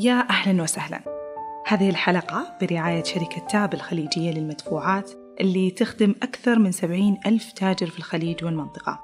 يا أهلا وسهلا. هذه الحلقة برعاية شركة تاب الخليجية للمدفوعات اللي تخدم أكثر من 70 ألف تاجر في الخليج والمنطقة.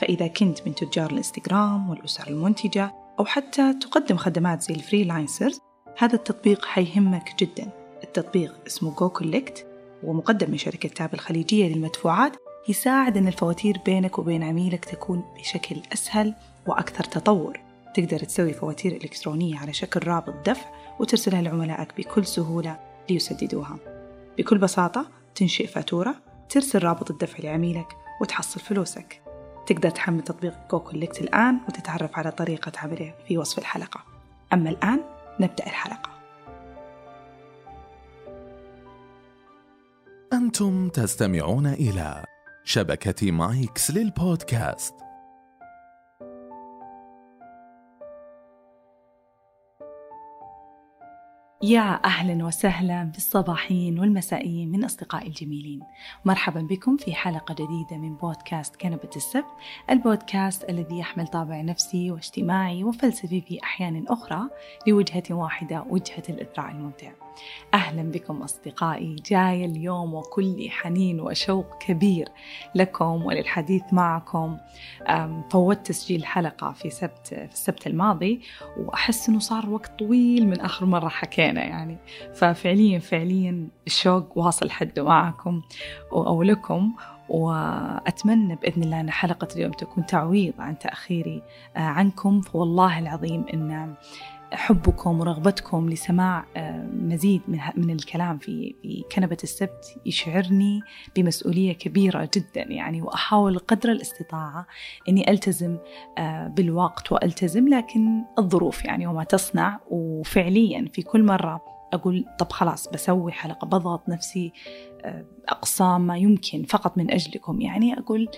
فإذا كنت من تجار الإنستغرام والأسر المنتجة أو حتى تقدم خدمات زي ال freelancers هذا التطبيق حيهمك جدا. التطبيق اسمه Go Collect ومقدم من شركة تاب الخليجية للمدفوعات يساعد أن الفواتير بينك وبين عميلك تكون بشكل أسهل وأكثر تطور. تقدر تسوي فواتير إلكترونية على شكل رابط دفع وترسلها لعملائك بكل سهولة ليسددوها. بكل بساطة تنشئ فاتورة ترسل رابط الدفع لعميلك وتحصل فلوسك. تقدر تحمل تطبيق جو كولكت الآن وتتعرف على طريقة عمله في وصف الحلقة. أما الآن نبدأ الحلقة. أنتم تستمعون إلى شبكة مايكس للبودكاست. يا أهلا وسهلا بالصباحين والمسائيين من أصدقائي الجميلين. مرحبا بكم في حلقة جديدة من بودكاست كنبة السبت. البودكاست الذي يحمل طابع نفسي واجتماعي وفلسفي في أحيان أخرى لوجهة واحدة وجهة الإثراء الممتع. أهلا بكم أصدقائي. جاي اليوم وكل حنين وشوق كبير لكم وللحديث معكم. فوت تسجيل حلقة في سبت في السبت الماضي وأحس أنه صار وقت طويل من آخر مرة حكينا يعني. ففعليا فعليا الشوق واصل حده معكم أو لكم. وأتمنى بإذن الله أن حلقة اليوم تكون تعويض عن تأخيري عنكم. فوالله العظيم أن حبكم ورغبتكم لسماع آه، مزيد من من الكلام في في كنبة السبت يشعرني بمسؤولية كبيرة جدا يعني وأحاول قدر الاستطاعة إني ألتزم آه، بالوقت وألتزم لكن الظروف يعني وما تصنع وفعليا في كل مرة أقول طب خلاص بسوي حلقة بضغط نفسي آه، أقصى ما يمكن فقط من أجلكم يعني أقول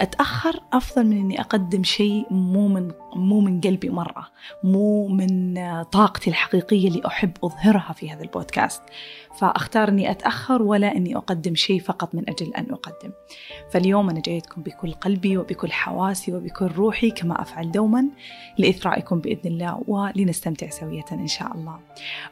أتأخر أفضل من إني أقدم شيء مو من مو من قلبي مرة مو من طاقتي الحقيقية اللي أحب أظهرها في هذا البودكاست. فأختار أني أتأخر ولا أني أقدم شيء فقط من أجل أن أقدم. فاليوم أنا جايتكم بكل قلبي وبكل حواسي وبكل روحي كما أفعل دوما لإثرائكم بإذن الله ولنستمتع سوية إن شاء الله.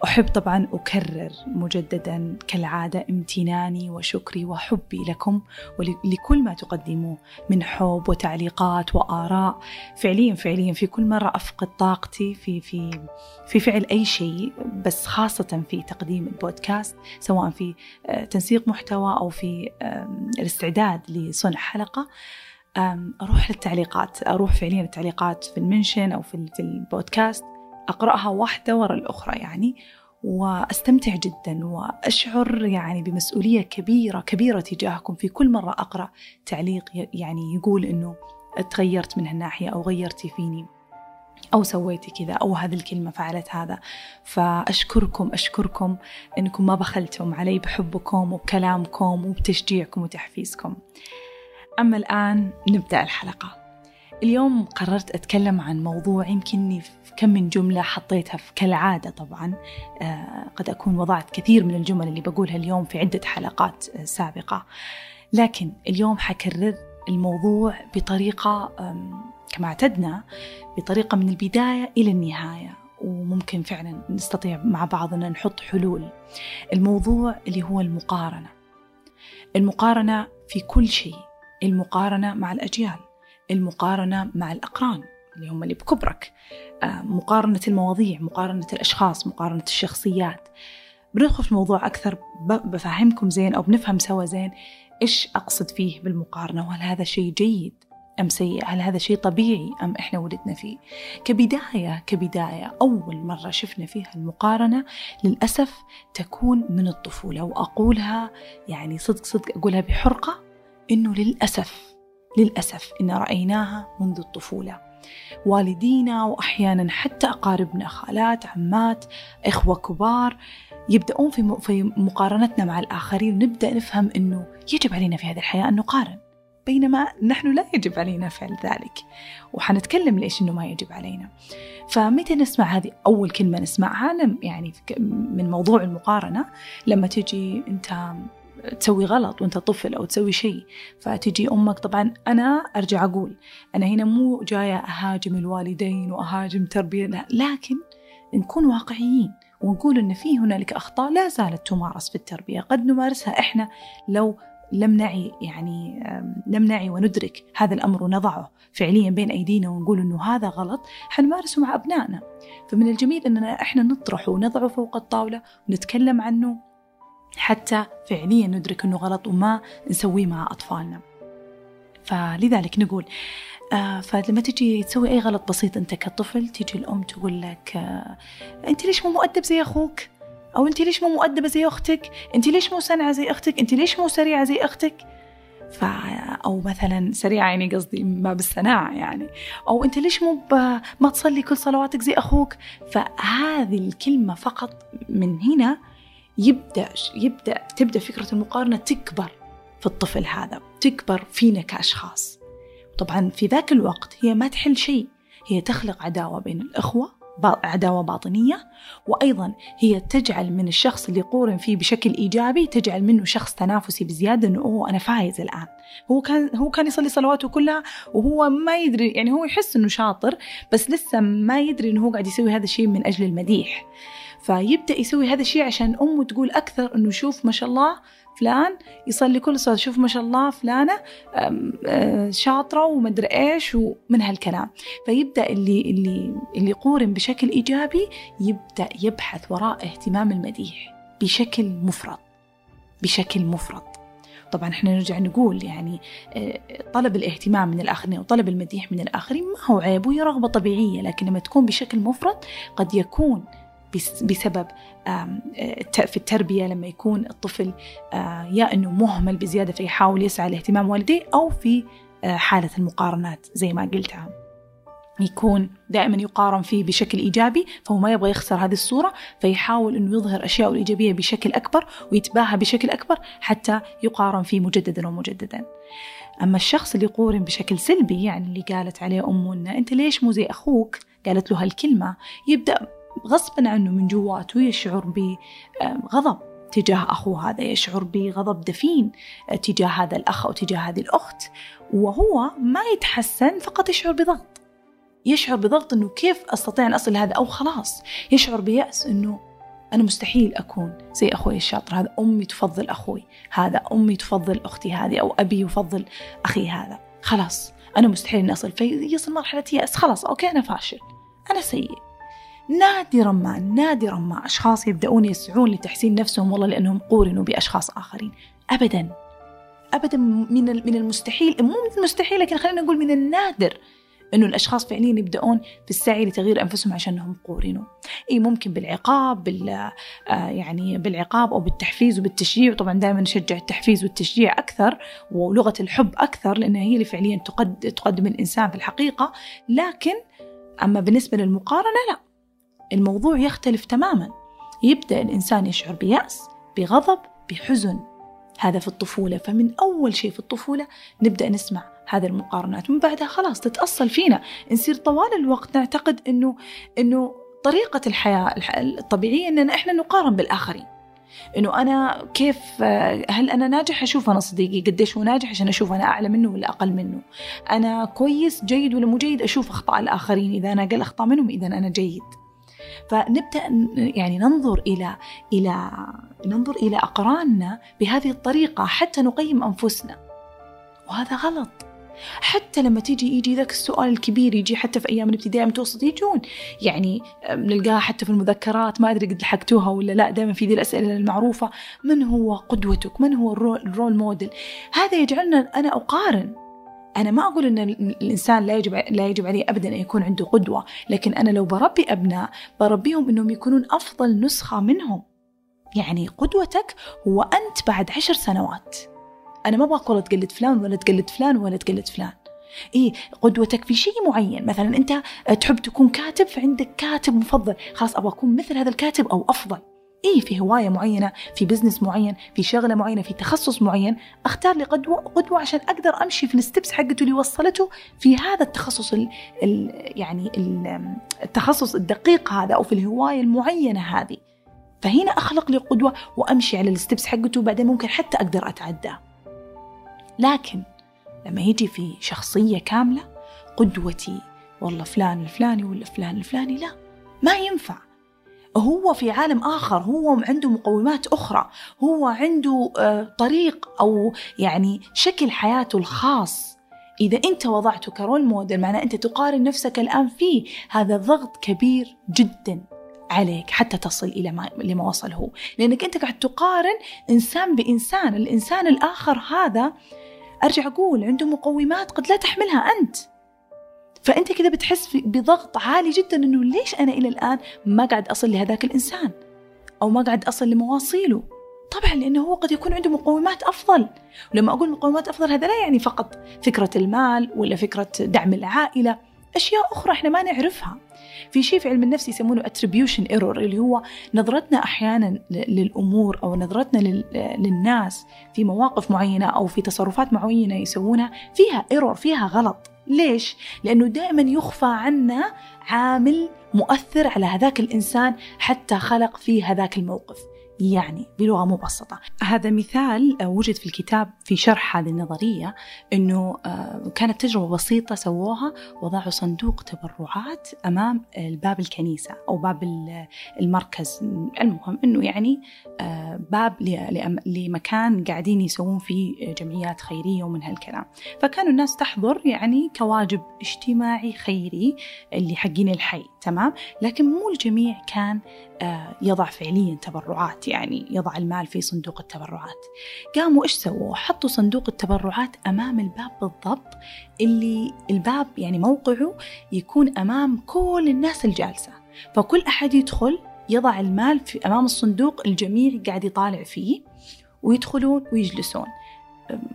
أحب طبعا أكرر مجددا كالعادة امتناني وشكري وحبي لكم ولكل ما تقدموه من حب وتعليقات وآراء. فعليا فعليا في كل مرة أفقد طاقتي في في في فعل أي شيء بس خاصة في تقديم البودكاست. البودكاست سواء في آه، تنسيق محتوى أو في الاستعداد لصنع حلقة. أروح للتعليقات أروح فعليا التعليقات في المنشن أو في البودكاست أقرأها واحدة ورا الأخرى يعني وأستمتع جدا وأشعر يعني بمسؤولية كبيرة كبيرة تجاهكم. في كل مرة أقرأ تعليق يعني يقول إنه تغيرت من هالناحية أو غيرتي فيني. أو سويتي كذا أو هذه الكلمة فعلت هذا. فأشكركم أشكركم أنكم ما بخلتم علي بحبكم وبكلامكم وبتشجيعكم وتحفيزكم. أما الآن نبدأ الحلقة. اليوم قررت أتكلم عن موضوع يمكنني في كم من جملة حطيتها في كالعادة طبعا. آه قد أكون وضعت كثير من الجمل اللي بقولها اليوم في عدة حلقات آه سابقة. لكن اليوم حكرر الموضوع بطريقة كما اعتدنا بطريقة من البداية إلى النهاية وممكن فعلا نستطيع مع بعضنا نحط حلول. الموضوع اللي هو المقارنة. المقارنة في كل شيء. المقارنة مع الأجيال. المقارنة مع الأقران اللي هم اللي بكبرك. آه، مقارنة المواضيع مقارنة الأشخاص مقارنة الشخصيات. بندخل في الموضوع أكثر بفهمكم زين أو بنفهم سوا زين إيش أقصد فيه بالمقارنة وهل هذا شيء جيد؟ أم سيء هل هذا شيء طبيعي أم إحنا ولدنا فيه؟ كبداية كبداية أول مرة شفنا فيها المقارنة للأسف تكون من الطفولة وأقولها يعني صدق صدق أقولها بحرقة إنه للأسف للأسف إن رأيناها منذ الطفولة. والدينا وأحيانا حتى أقاربنا خالات عمات إخوة كبار يبدأون في مقارنتنا مع الآخرين ونبدأ نفهم أنه يجب علينا في هذه الحياة أن نقارن. بينما نحن لا يجب علينا فعل ذلك. وحنتكلم ليش إنه ما يجب علينا. فمتى نسمع هذه أول كلمة نسمعها؟ لم يعني من موضوع المقارنة لما تجي أنت تسوي غلط وأنت طفل أو تسوي شيء فتجي أمك طبعا أنا أرجع أقول أنا هنا مو جاية أهاجم الوالدين وأهاجم تربية لكن نكون واقعيين ونقول إن في هنالك أخطاء لا زالت تمارس في التربية. قد نمارسها إحنا لو لم نعي يعني لم نعي وندرك هذا الأمر ونضعه فعليا بين أيدينا ونقول إنه هذا غلط حنمارسه مع أبنائنا. فمن الجميل إننا إحنا نطرحه ونضعه فوق الطاولة ونتكلم عنه حتى فعليا ندرك إنه غلط وما نسويه مع أطفالنا. فلذلك نقول آه فلما تجي تسوي أي غلط بسيط أنت كطفل تيجي الأم تقول لك آه أنت ليش مو مؤدب زي أخوك؟ أو أنت ليش مو مؤدبة زي أختك؟ أنت ليش مو سنعة زي أختك؟ أنت ليش مو سريعة زي أختك؟ ف أو مثلا سريعة يعني قصدي ما بالصناعة يعني. أو أنت ليش مو ما تصلي كل صلواتك زي أخوك؟ فهذه الكلمة فقط من هنا يبدأ يبدأ تبدأ فكرة المقارنة تكبر في الطفل هذا تكبر فينا كأشخاص. طبعا في ذاك الوقت هي ما تحل شيء هي تخلق عداوة بين الأخوة عداوة باطنية وأيضا هي تجعل من الشخص اللي قورن فيه بشكل إيجابي تجعل منه شخص تنافسي بزيادة أنه أوه أنا فايز الآن. هو كان هو كان يصلي صلواته كلها وهو ما يدري يعني هو يحس أنه شاطر بس لسه ما يدري أنه هو قاعد يسوي هذا الشيء من أجل المديح. فيبدأ يسوي هذا الشيء عشان أمه تقول أكثر أنه شوف ما شاء الله فلان يصلي كل صلاة. شوف ما شاء الله فلانة آه، شاطرة ومدري إيش ومن هالكلام. فيبدأ اللي اللي اللي يقورن بشكل إيجابي يبدأ يبحث وراء اهتمام المديح بشكل مفرط بشكل مفرط. طبعا إحنا نرجع نقول يعني آه، طلب الاهتمام من الآخرين وطلب المديح من الآخرين ما هو عيب وهي رغبة طبيعية لكن لما تكون بشكل مفرط قد يكون بسبب في التربية لما يكون الطفل يا أنه مهمل بزيادة فيحاول يسعى لاهتمام والديه أو في حالة المقارنات زي ما قلتها يكون دائما يقارن فيه بشكل إيجابي فهو ما يبغى يخسر هذه الصورة فيحاول إنه يظهر اشياء الإيجابية بشكل أكبر ويتباهى بشكل أكبر حتى يقارن فيه مجددا ومجددا. أما الشخص اللي يقورن بشكل سلبي يعني اللي قالت عليه انه أنت ليش مو زي أخوك؟ قالت له هالكلمة يبدأ غصبا عنه من جواته يشعر بغضب تجاه أخوه هذا يشعر بغضب دفين تجاه هذا الأخ أو تجاه هذه الأخت وهو ما يتحسن فقط يشعر بضغط. يشعر بضغط أنه كيف أستطيع أن أصل لهذا أو خلاص. يشعر بيأس أنه أنا مستحيل أكون زي أخوي الشاطر هذا أمي تفضل أخوي هذا أمي تفضل أختي هذه أو أبي يفضل أخي هذا. خلاص أنا مستحيل أن أصل فيصل مرحلة يأس خلاص أوكي أنا فاشل أنا سيء. نادرا ما نادرا ما أشخاص يبدأون يسعون لتحسين نفسهم والله لأنهم قورنوا بأشخاص آخرين. أبدا. أبدا من من المستحيل مو من المستحيل لكن خلينا نقول من النادر إنه الأشخاص فعليا يبدأون في السعي لتغيير أنفسهم عشان انهم قورنوا. إي ممكن بالعقاب بال آه يعني بالعقاب أو بالتحفيز وبالتشجيع. طبعا دائما نشجع التحفيز والتشجيع أكثر ولغة الحب أكثر لأنها هي اللي فعليا تقد تقدم الإنسان في الحقيقة. لكن أما بالنسبة للمقارنة لا. الموضوع يختلف تماما. يبدأ الإنسان يشعر بيأس بغضب بحزن. هذا في الطفولة. فمن أول شيء في الطفولة نبدأ نسمع هذه المقارنات. من بعدها خلاص تتأصل فينا. نصير طوال الوقت نعتقد أنه أنه طريقة الحياة الطبيعية أننا إحنا نقارن بالآخرين. إنه أنا كيف هل أنا ناجح أشوف أنا صديقي؟ قديش هو ناجح عشان أشوف أنا أعلى منه ولا أقل منه؟ أنا كويس جيد ولا مو جيد أشوف أخطاء الآخرين؟ إذا أنا أقل أخطاء منهم إذا أنا جيد. فنبدأ يعني ننظر إلى إلى ننظر إلى أقراننا بهذه الطريقة حتى نقيم أنفسنا وهذا غلط حتى لما تيجي يجي ذاك السؤال الكبير يجي حتى في أيام الابتدائي المتوسط يجون يعني نلقاها حتى في المذكرات ما أدري قد لحقتوها ولا لا دائما في ذي الأسئلة المعروفة من هو قدوتك؟ من هو الرول موديل؟ هذا يجعلنا أنا أقارن أنا ما أقول أن الإنسان لا يجب لا يجب عليه أبدا أن يكون عنده قدوة، لكن أنا لو بربي أبناء بربيهم أنهم يكونون أفضل نسخة منهم. يعني قدوتك هو أنت بعد عشر سنوات. أنا ما أبغاك والله تقلد فلان ولا تقلد فلان ولا تقلد فلان. إيه قدوتك في شيء معين مثلا أنت تحب تكون كاتب فعندك كاتب مفضل خلاص أبغى أكون مثل هذا الكاتب أو أفضل إيه في هواية معينة في بزنس معين في شغلة معينة في تخصص معين أختار لي قدوة, قدوة عشان أقدر أمشي في الستبس حقته اللي وصلته في هذا التخصص ال ال يعني ال التخصص الدقيق هذا أو في الهواية المعينة هذه. فهنا أخلق لي قدوة وأمشي على الستبس حقته وبعدين ممكن حتى أقدر أتعداه. لكن لما يجي في شخصية كاملة قدوتي والله فلان الفلاني ولا فلان الفلاني لا ما ينفع. هو في عالم آخر هو عنده مقومات أخرى هو عنده آه، طريق أو يعني شكل حياته الخاص. إذا أنت وضعته كرول موديل معناه أنت تقارن نفسك الآن فيه. هذا ضغط كبير جدا عليك حتى تصل إلى ما, لما وصل هو. لأنك أنت قاعد تقارن إنسان بإنسان الإنسان الآخر هذا أرجع أقول عنده مقومات قد لا تحملها أنت. فأنت كذا بتحس بضغط عالي جدا أنه ليش أنا إلى الآن ما قاعد أصل لهذاك الإنسان؟ أو ما قاعد أصل لمواصيله؟ طبعا لأنه هو قد يكون عنده مقومات أفضل. ولما أقول مقومات أفضل هذا لا يعني فقط فكرة المال ولا فكرة دعم العائلة. أشياء أخرى إحنا ما نعرفها. في شيء في علم النفس يسمونه attribution error اللي هو نظرتنا أحيانا للأمور أو نظرتنا للناس في مواقف معينة أو في تصرفات معينة يسوونها فيها error فيها غلط. ليش؟ لأنه دائما يخفى عنا عامل مؤثر على هذاك الإنسان حتى خلق فيه هذاك الموقف يعني بلغة مبسطة. هذا مثال وجد في الكتاب في شرح هذه النظرية أنه آه، كانت تجربة بسيطة سووها وضعوا صندوق تبرعات أمام باب الكنيسة أو باب المركز. المهم أنه يعني آه، باب لمكان قاعدين يسوون فيه جمعيات خيرية ومن هالكلام. فكانوا الناس تحضر يعني كواجب اجتماعي خيري اللي حقين الحي. تمام؟ لكن مو الجميع كان يضع فعليا تبرعات يعني يضع المال في صندوق التبرعات. قاموا إيش سووا؟ حطوا صندوق التبرعات أمام الباب بالضبط اللي الباب يعني موقعه يكون أمام كل الناس الجالسة. فكل أحد يدخل يضع المال في أمام الصندوق الجميع قاعد يطالع فيه ويدخلون ويجلسون.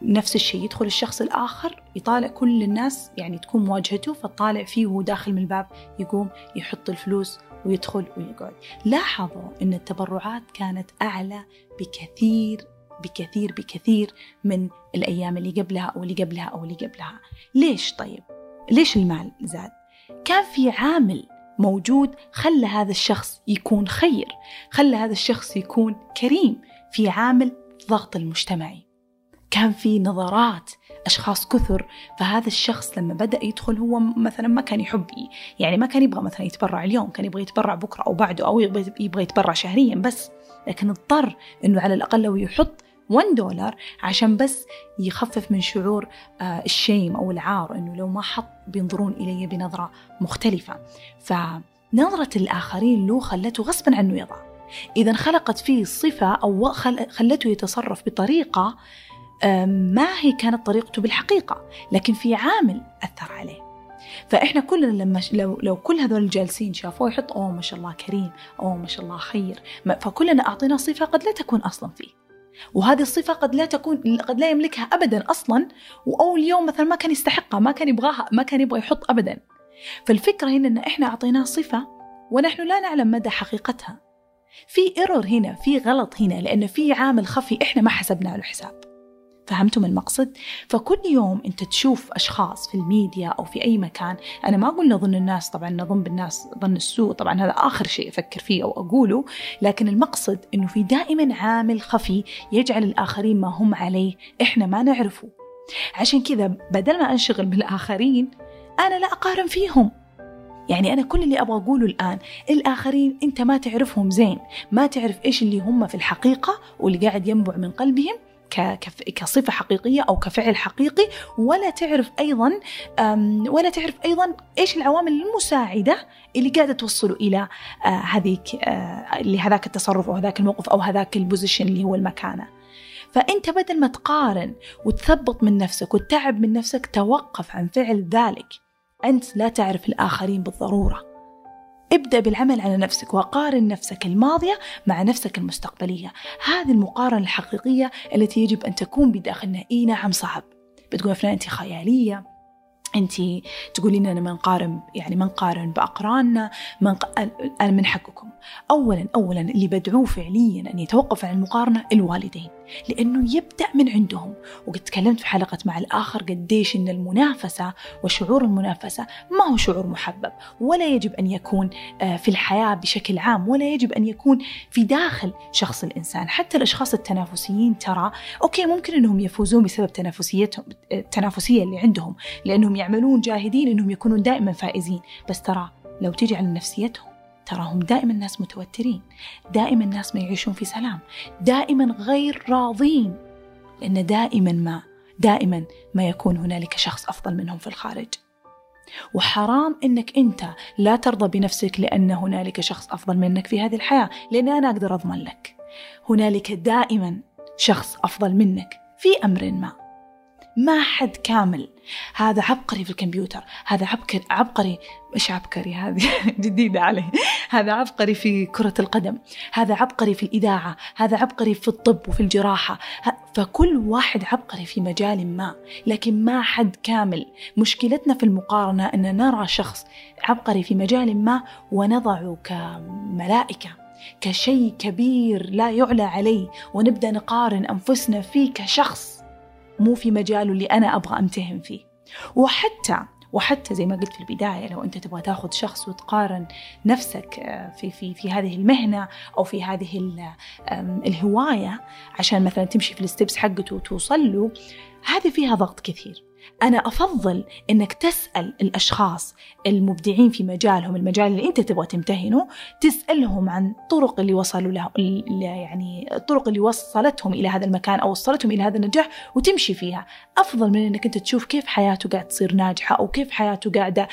نفس الشيء يدخل الشخص الآخر يطالع كل الناس يعني تكون مواجهته فتطالع فيه وهو داخل من الباب يقوم يحط الفلوس ويدخل ويقعد لاحظوا أن التبرعات كانت أعلى بكثير بكثير بكثير من الأيام اللي قبلها أو اللي قبلها أو اللي قبلها ليش طيب؟ ليش المال زاد؟ كان في عامل موجود خلى هذا الشخص يكون خير خلى هذا الشخص يكون كريم في عامل ضغط المجتمعي كان في نظرات أشخاص كثر فهذا الشخص لما بدأ يدخل هو مثلا ما كان يحب يعني ما كان يبغى مثلا يتبرع اليوم كان يبغى يتبرع بكرة أو بعده أو يبغى يتبرع شهريا بس لكن اضطر أنه على الأقل لو يحط 1 دولار عشان بس يخفف من شعور آه، الشيم أو العار أنه لو ما حط بينظرون إلي بنظرة مختلفة. فنظرة الآخرين له خلته غصبا عنه يضع. إذا خلقت فيه صفة أو خلته يتصرف بطريقة ما هي كانت طريقته بالحقيقة لكن في عامل أثر عليه. فإحنا كلنا لما لو, لو كل هذول الجالسين شافوه يحط أوه ما شاء الله كريم أوه ما شاء الله خير فكلنا أعطينا صفة قد لا تكون أصلا فيه. وهذه الصفة قد لا تكون قد لا يملكها أبدا أصلا وأول يوم مثلا ما كان يستحقها ما كان يبغاها ما كان يبغى يحط أبدا. فالفكرة هنا أن إحنا أعطيناه صفة ونحن لا نعلم مدى حقيقتها. في ايرور هنا في غلط هنا لأن في عامل خفي إحنا ما حسبنا له حساب فهمتم المقصد؟ فكل يوم أنت تشوف أشخاص في الميديا أو في أي مكان أنا ما أقول نظن الناس طبعا نظن بالناس ظن السوء طبعا هذا آخر شيء أفكر فيه أو أقوله لكن المقصد أنه في دائما عامل خفي يجعل الآخرين ما هم عليه إحنا ما نعرفه عشان كذا بدل ما أنشغل بالآخرين أنا لا أقارن فيهم يعني أنا كل اللي أبغى أقوله الآن الآخرين أنت ما تعرفهم زين ما تعرف إيش اللي هم في الحقيقة واللي قاعد ينبع من قلبهم كصفة حقيقية أو كفعل حقيقي ولا تعرف أيضا ولا تعرف أيضا إيش العوامل المساعدة اللي قاعدة توصله إلى آه، هذيك آه، لهذاك التصرف أو هذاك الموقف أو هذاك البوزيشن اللي هو المكانة. فأنت بدل ما تقارن وتثبط من نفسك وتتعب من نفسك توقف عن فعل ذلك. أنت لا تعرف الآخرين بالضرورة. ابدأ بالعمل على نفسك وقارن نفسك الماضية مع نفسك المستقبلية. هذه المقارنة الحقيقية التي يجب أن تكون بداخلنا إي نعم صعب. بتقول فلان أنت خيالية انت تقولين أنا ما نقارن يعني ما نقارن بأقراننا ما نق... أنا من حقكم. اولا اولا اللي بدعوه فعليا أن يتوقف عن المقارنة الوالدين لأنه يبدأ من عندهم. وقد تكلمت في حلقة مع الآخر قديش أن المنافسة وشعور المنافسة ما هو شعور محبب. ولا يجب أن يكون آه، في الحياة بشكل عام ولا يجب أن يكون في داخل شخص الإنسان. حتى الأشخاص التنافسيين ترى أوكي ممكن أنهم يفوزون بسبب تنافسيتهم التنافسية اللي عندهم لأنهم يعملون جاهدين أنهم يكونون دائما فائزين. بس ترى لو تيجي على نفسيتهم تراهم دائما الناس متوترين دائما الناس ما يعيشون في سلام دائما غير راضين. لأن دائما ما دائما ما يكون هنالك شخص أفضل منهم في الخارج. وحرام إنك أنت لا ترضى بنفسك لأن هنالك شخص أفضل منك في هذه الحياة. لأن أنا أقدر أضمن لك هنالك دائما شخص أفضل منك في أمر ما. ما حد كامل. هذا عبقري في الكمبيوتر. هذا عبقري عبقري. مش عبقري هذه؟ جديدة عليه هذا عبقري في كرة القدم. هذا عبقري في الإذاعة. هذا عبقري في الطب وفي الجراحة. فكل واحد عبقري في مجال ما. لكن ما حد كامل. مشكلتنا في المقارنة أن نرى شخص عبقري في مجال ما ونضعه كملائكة. كشيء كبير لا يعلى عليه. ونبدأ نقارن أنفسنا فيه كشخص. مو في مجاله اللي أنا أبغى أمتهن فيه. وحتى وحتى زي ما قلت في البداية لو أنت تبغى تاخذ شخص وتقارن نفسك آه، في في في هذه المهنة أو في هذه الهواية عشان مثلا تمشي في الستبس حقته وتوصل له هذه فيها ضغط كثير. أنا أفضل أنك تسأل الأشخاص المبدعين في مجالهم المجال اللي أنت تبغى تمتهنه تسألهم عن الطرق اللي وصلوا له يعني الطرق اللي وصلتهم إلى هذا المكان أو وصلتهم إلى هذا النجاح وتمشي فيها. أفضل من أنك أنت تشوف كيف حياته قاعد تصير ناجحة أو كيف حياته قاعدة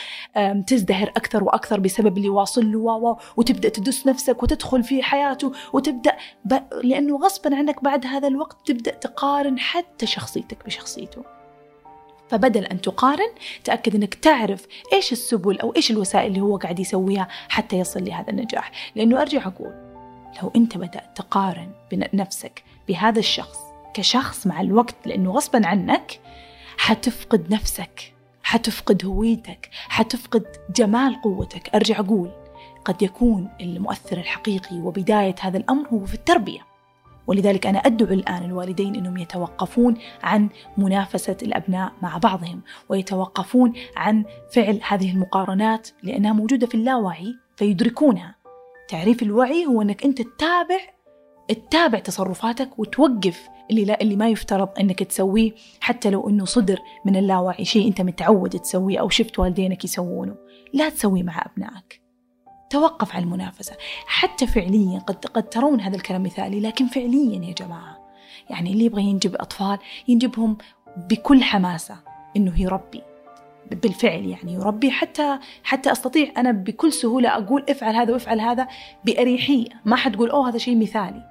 تزدهر أكثر وأكثر بسبب اللي واصل له وتبدأ تدس نفسك وتدخل في حياته وتبدأ ب... لأنه غصبا عنك بعد هذا الوقت تبدأ تقارن حتى شخصيتك بشخصيته. فبدل أن تقارن تأكد أنك تعرف إيش السبل أو إيش الوسائل اللي هو قاعد يسويها حتى يصل لهذا النجاح. لأنه أرجع أقول لو أنت بدأت تقارن بنفسك بهذا الشخص كشخص مع الوقت لأنه غصبا عنك حتفقد نفسك حتفقد هويتك حتفقد جمال قوتك. أرجع أقول قد يكون المؤثر الحقيقي وبداية هذا الأمر هو في التربية. ولذلك أنا أدعو الآن الوالدين أنهم يتوقفون عن منافسة الأبناء مع بعضهم ويتوقفون عن فعل هذه المقارنات لأنها موجودة في اللاوعي فيدركونها. تعريف الوعي هو أنك أنت تتابع تتابع تصرفاتك وتوقف اللي لا اللي ما يفترض أنك تسويه حتى لو إنه صدر من اللاوعي شيء أنت متعود تسويه أو شفت والدينك يسوونه. لا تسويه مع أبنائك. توقف عن المنافسة. حتى فعليا قد قد ترون هذا الكلام مثالي لكن فعليا يا جماعة يعني اللي يبغى ينجب أطفال ينجبهم بكل حماسة إنه يربي بالفعل يعني يربي حتى حتى أستطيع أنا بكل سهولة أقول افعل هذا وافعل هذا بأريحية. ما حتقول أوه هذا شيء مثالي.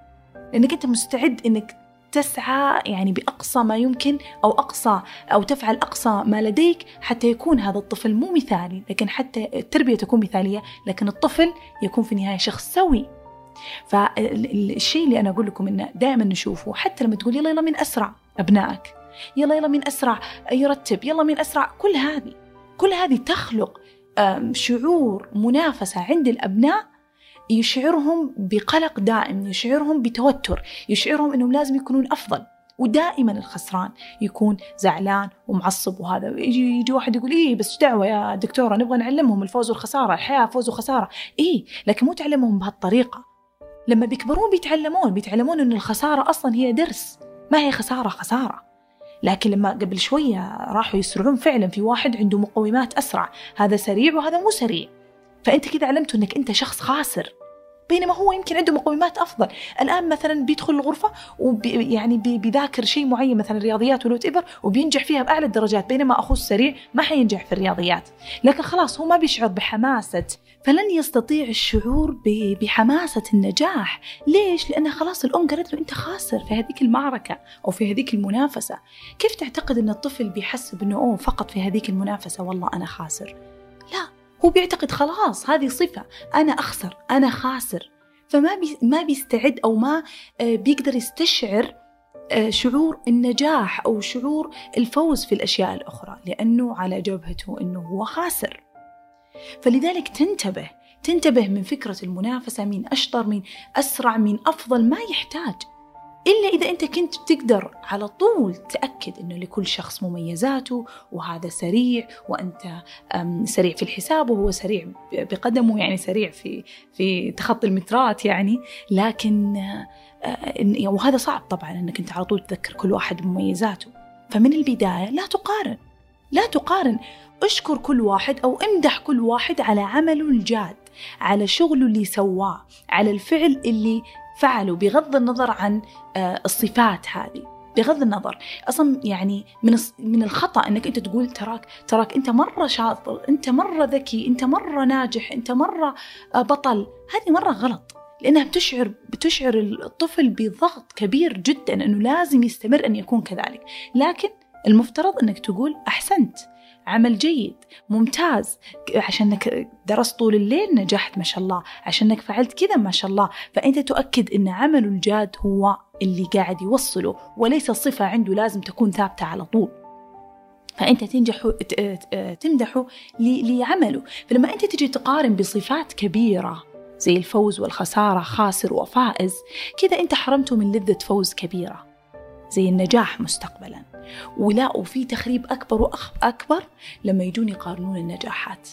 لأنك أنت مستعد إنك تسعى يعني بأقصى ما يمكن أو أقصى أو تفعل أقصى ما لديك حتى يكون هذا الطفل مو مثالي لكن حتى التربية تكون مثالية لكن الطفل يكون في النهاية شخص سوي. فالشيء اللي أنا أقول لكم إنه دائما نشوفه حتى لما تقول يلا يلا من أسرع أبنائك يلا يلا من أسرع يرتب يلا من أسرع كل هذه كل هذه تخلق شعور منافسة عند الأبناء يشعرهم بقلق دائم يشعرهم بتوتر يشعرهم أنهم لازم يكونون أفضل. ودائما الخسران يكون زعلان ومعصب وهذا. يجي يجي واحد يقول إيه بس دعوة يا دكتورة؟ نبغى نعلمهم الفوز والخسارة الحياة فوز وخسارة. إيه لكن مو تعلمهم بهالطريقة. لما بيكبرون بيتعلمون بيتعلمون إن الخسارة أصلا هي درس. ما هي خسارة خسارة. لكن لما قبل شوية راحوا يسرعون فعلا في واحد عنده مقومات أسرع. هذا سريع وهذا مو سريع. فأنت كذا علمته إنك أنت شخص خاسر. بينما هو يمكن عنده مقومات أفضل. الآن مثلا بيدخل الغرفة وبي يعني بيذاكر شيء معين مثلا رياضيات ولوت إيفر وبينجح فيها بأعلى الدرجات بينما أخوه السريع ما حينجح في الرياضيات. لكن خلاص هو ما بيشعر بحماسة. فلن يستطيع الشعور بحماسة النجاح. ليش؟ لأن خلاص الأم قالت له أنت خاسر في هذيك المعركة أو في هذيك المنافسة. كيف تعتقد إن الطفل بيحسب انه اوه فقط في هذيك المنافسة؟ والله أنا خاسر. هو بيعتقد خلاص هذه صفة أنا أخسر أنا خاسر. فما بي ما بيستعد أو ما آه، بيقدر يستشعر آه، شعور النجاح أو شعور الفوز في الأشياء الأخرى لأنه على جبهته أنه هو خاسر. فلذلك تنتبه تنتبه من فكرة المنافسة مين أشطر مين أسرع مين أفضل ما يحتاج. إلا إذا أنت كنت تقدر على طول تأكد أنه لكل شخص مميزاته وهذا سريع وأنت سريع في الحساب وهو سريع بقدمه يعني سريع في في تخطي المترات يعني. لكن آه، وهذا صعب طبعا أنك أنت على طول تذكر كل واحد بمميزاته. فمن البداية لا تقارن لا تقارن. اشكر كل واحد أو امدح كل واحد على عمله الجاد على شغله اللي سواه على الفعل اللي فعله بغض النظر عن آه، الصفات هذه. بغض النظر. أصلا يعني من من الخطأ إنك أنت تقول تراك تراك أنت مرة شاطر أنت مرة ذكي أنت مرة ناجح أنت مرة آه، بطل. هذه مرة غلط. لأنها بتشعر بتشعر الطفل بضغط كبير جدا إنه لازم يستمر أن يكون كذلك. لكن المفترض إنك تقول أحسنت. عمل جيد ممتاز. عشانك درست طول الليل نجحت ما شاء الله. عشانك فعلت كذا ما شاء الله. فأنت تؤكد أن عمله الجاد هو اللي قاعد يوصله وليس صفة عنده لازم تكون ثابتة على طول. فأنت تنجح تمدحه لعمله. فلما أنت تجي تقارن بصفات كبيرة زي الفوز والخسارة خاسر وفائز كذا أنت حرمته من لذة فوز كبيرة. زي النجاح مستقبلا. ولا وفي تخريب أكبر وأكبر لما يجون يقارنون النجاحات.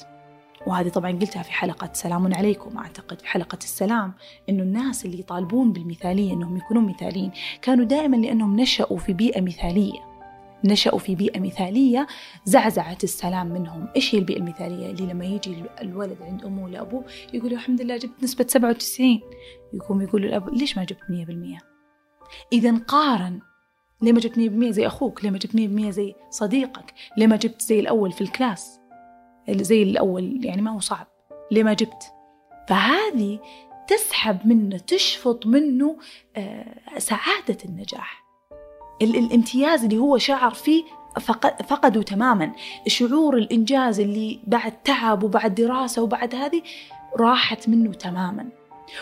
وهذه طبعا قلتها في حلقة سلام عليكم. أعتقد في حلقة السلام إنه الناس اللي يطالبون بالمثالية إنهم يكونون مثاليين كانوا دائما لأنهم نشأوا في بيئة مثالية. نشأوا في بيئة مثالية زعزعت السلام منهم. إيش هي البيئة المثالية؟ اللي لما يجي الولد عند أمه ولا أبوه يقول الحمد لله جبت نسبة 97 يقوم يقول الأب ليش ما جبت 100% إذا قارن ليه ما جبت 100% زي أخوك ليه ما جبت 100% زي صديقك ليه ما جبت زي الأول في الكلاس زي الأول يعني ما هو صعب ليه ما جبت. فهذه تسحب منه تشفط منه آه، سعادة النجاح. الامتياز اللي هو شعر فيه فقدوا تماما. شعور الإنجاز اللي بعد تعب وبعد دراسة وبعد هذه راحت منه تماما.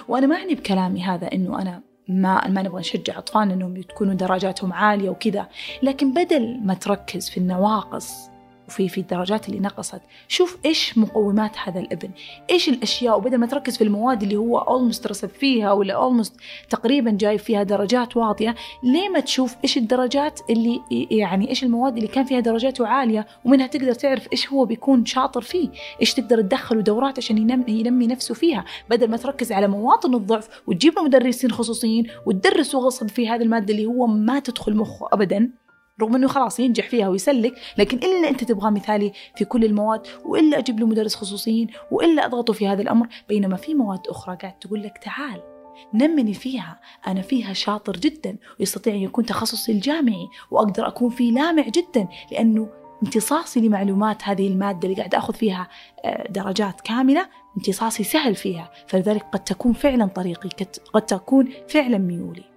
وأنا ما أعني بكلامي هذا أنه أنا ما ما نبغى نشجع أطفالنا أنهم تكونوا درجاتهم عالية وكذا. لكن بدل ما تركز في النواقص وفي في الدرجات اللي نقصت. شوف إيش مقومات هذا الإبن. إيش الأشياء وبدل ما تركز في المواد اللي هو اولموست رسب فيها ولا اولموست تقريبا جايب فيها درجات واطيه ليه ما تشوف إيش الدرجات اللي يعني إيش المواد اللي كان فيها درجاته عالية ومنها تقدر تعرف إيش هو بيكون شاطر فيه؟ إيش تقدر تدخله دورات عشان ينمي, ينمي نفسه فيها؟ بدل ما تركز على مواطن الضعف وتجيب مدرسين خصوصيين وتدرسه غصب في هذه المادة اللي هو ما تدخل مخه ابدا. رغم إنه خلاص ينجح فيها ويسلك لكن إلا أنت تبغى مثالي في كل المواد وإلا أجيب له مدرس خصوصيين وإلا أضغطه في هذا الأمر بينما في مواد أخرى قاعد تقول لك تعال نمني فيها أنا فيها شاطر جدا ويستطيع أن يكون تخصصي الجامعي وأقدر أكون فيه لامع جدا لأنه امتصاصي لمعلومات هذه المادة اللي قاعد أخذ فيها آه، درجات كاملة امتصاصي سهل فيها فلذلك قد تكون فعلا طريقي قد تكون فعلا ميولي.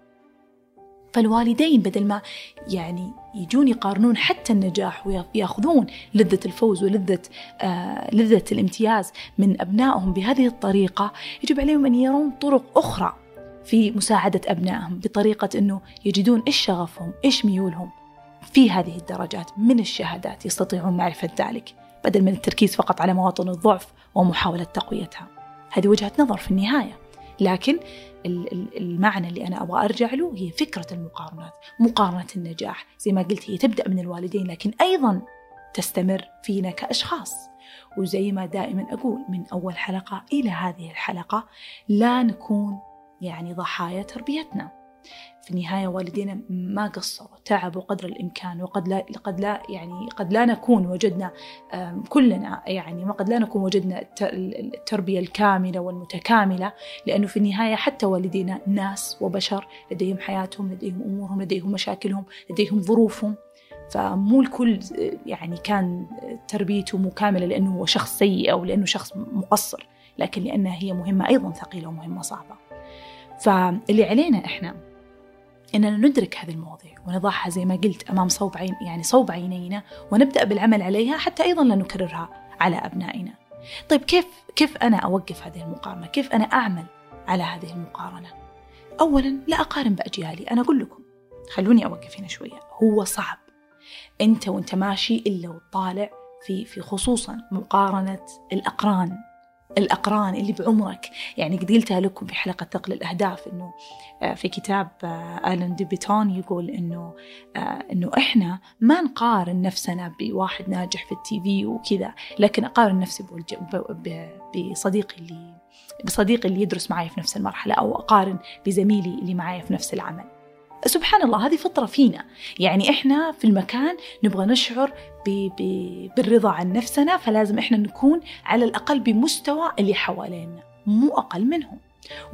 فالوالدين بدل ما يعني يجون يقارنون حتى النجاح وياخذون لذة الفوز ولذة آه لذة الامتياز من أبنائهم بهذه الطريقة يجب عليهم أن يرون طرق أخرى في مساعدة أبنائهم بطريقة أنه يجدون إيش شغفهم إيش ميولهم في هذه الدرجات من الشهادات يستطيعون معرفة ذلك بدل من التركيز فقط على مواطن الضعف ومحاولة تقويتها. هذه وجهة نظر في النهاية. لكن المعنى اللي أنا أبغى أرجع له هي فكرة المقارنات مقارنة النجاح. زي ما قلت هي تبدأ من الوالدين لكن أيضا تستمر فينا كأشخاص. وزي ما دائما أقول من أول حلقة إلى هذه الحلقة لا نكون يعني ضحايا تربيتنا. في النهاية والدينا ما قصروا تعبوا قدر الإمكان وقد لا قد لا يعني قد لا نكون وجدنا كلنا يعني وقد لا نكون وجدنا التربية الكاملة والمتكاملة لأنه في النهاية حتى والدينا ناس وبشر لديهم حياتهم لديهم أمورهم لديهم مشاكلهم لديهم ظروفهم. فمو الكل يعني كان تربيته مو كاملة لأنه هو شخص سيء أو لأنه شخص مقصر لكن لأنها هي مهمة أيضا ثقيلة ومهمة صعبة فاللي علينا إحنا إننا ندرك هذه المواضيع ونضعها زي ما قلت أمام صوب عين يعني صوب عينينا ونبدأ بالعمل عليها حتى أيضا لا نكررها على أبنائنا. طيب كيف كيف أنا أوقف هذه المقارنة؟ كيف أنا أعمل على هذه المقارنة؟ أولا لا أقارن بأجيالي، أنا أقول لكم خلوني أوقف هنا شوية، هو صعب. أنت وأنت ماشي إلا وطالع في في خصوصا مقارنة الأقران الأقران اللي بعمرك. يعني قد قلتها لكم في حلقة ثقل الأهداف إنه آه، في كتاب آه، آلن ديبيتون يقول إنه آه، إنه إحنا ما نقارن نفسنا بواحد ناجح في التي في وكذا لكن أقارن نفسي بصديقي اللي بصديقي اللي يدرس معي في نفس المرحلة أو أقارن بزميلي اللي معي في نفس العمل. سبحان الله هذه فطرة فينا. يعني إحنا في المكان نبغى نشعر ب... ب... بالرضا عن نفسنا فلازم إحنا نكون على الأقل بمستوى اللي حوالينا مو أقل منهم.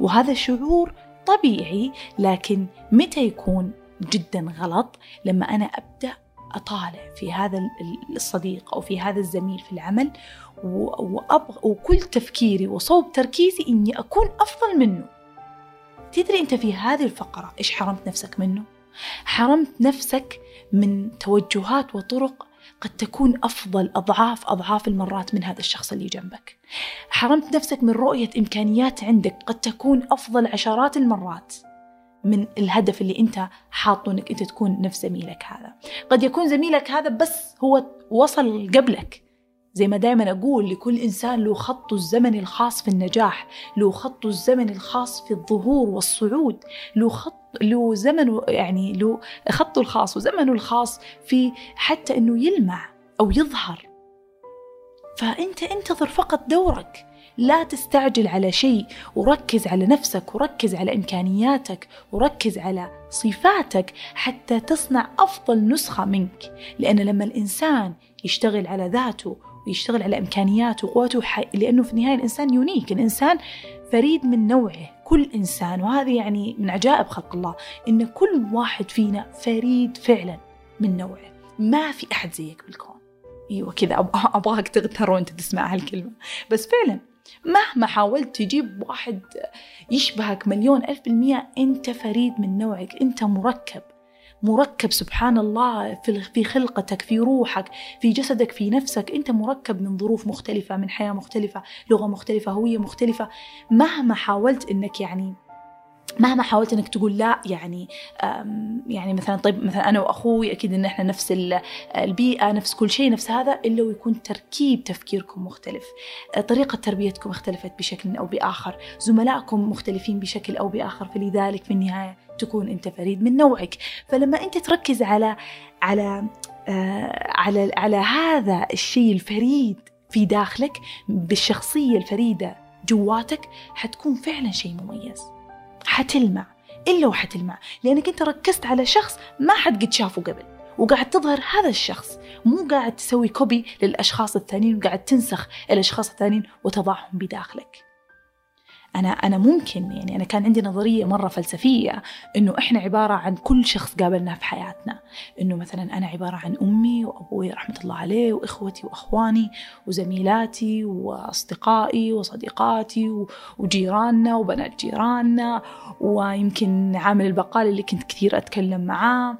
وهذا شعور طبيعي لكن متى يكون جدا غلط؟ لما أنا أبدأ أطالع في هذا الصديق أو في هذا الزميل في العمل وأبغى وكل تفكيري وصوب تركيزي إني أكون أفضل منه. تدري أنت في هذه الفقرة إيش حرمت نفسك منه؟ حرمت نفسك من توجهات وطرق قد تكون أفضل أضعاف أضعاف المرات من هذا الشخص اللي جنبك. حرمت نفسك من رؤية إمكانيات عندك قد تكون أفضل عشرات المرات من الهدف اللي أنت حاطه إنك أنت تكون نفس زميلك هذا. قد يكون زميلك هذا بس هو وصل قبلك. زي ما دائما أقول لكل إنسان له خطه الزمني الخاص في النجاح له خطه الزمني الخاص في الظهور والصعود له خط له زمن يعني له خطه الخاص وزمنه الخاص في حتى أنه يلمع أو يظهر. فأنت انتظر فقط دورك. لا تستعجل على شيء وركز على نفسك وركز على إمكانياتك وركز على صفاتك حتى تصنع أفضل نسخة منك. لأن لما الإنسان يشتغل على ذاته ويشتغل على إمكانياته وقوته لأنه في النهاية الإنسان يونيك الإنسان فريد من نوعه كل إنسان. وهذه يعني من عجائب خلق الله إن كل واحد فينا فريد فعلا من نوعه. ما في أحد زيك بالكون. أيوه كذا أبغاك تغتر وأنت تسمع هالكلمة. بس فعلا مهما حاولت تجيب واحد يشبهك مليون ألف بالمية أنت فريد من نوعك أنت مركب. مركب سبحان الله في خلقتك في روحك في جسدك في نفسك. أنت مركب من ظروف مختلفة من حياة مختلفة لغة مختلفة هوية مختلفة. مهما حاولت إنك يعني مهما حاولت إنك تقول لا يعني يعني مثلا طيب مثلا أنا وأخوي أكيد إن إحنا نفس البيئة نفس كل شيء نفس هذا إلا ويكون تركيب تفكيركم مختلف. طريقة تربيتكم اختلفت بشكل أو بآخر. زملائكم مختلفين بشكل أو بآخر. فلذلك في النهاية تكون أنت فريد من نوعك. فلما أنت تركز على على آه، على على هذا الشيء الفريد في داخلك بالشخصية الفريدة جواتك حتكون فعلا شيء مميز. حتلمع إلا وحتلمع لأنك أنت ركزت على شخص ما حد قد شافه قبل وقاعد تظهر هذا الشخص مو قاعد تسوي كوبي للأشخاص الثانيين وقاعد تنسخ الأشخاص الثانيين وتضعهم بداخلك. أنا أنا ممكن يعني أنا كان عندي نظرية مرة فلسفية إنه إحنا عبارة عن كل شخص قابلناه في حياتنا. إنه مثلا أنا عبارة عن أمي وأبوي رحمة الله عليه وإخوتي وأخواني وزميلاتي وأصدقائي وصديقاتي وجيراننا وبنات جيراننا ويمكن عامل البقال اللي كنت كثير أتكلم معاه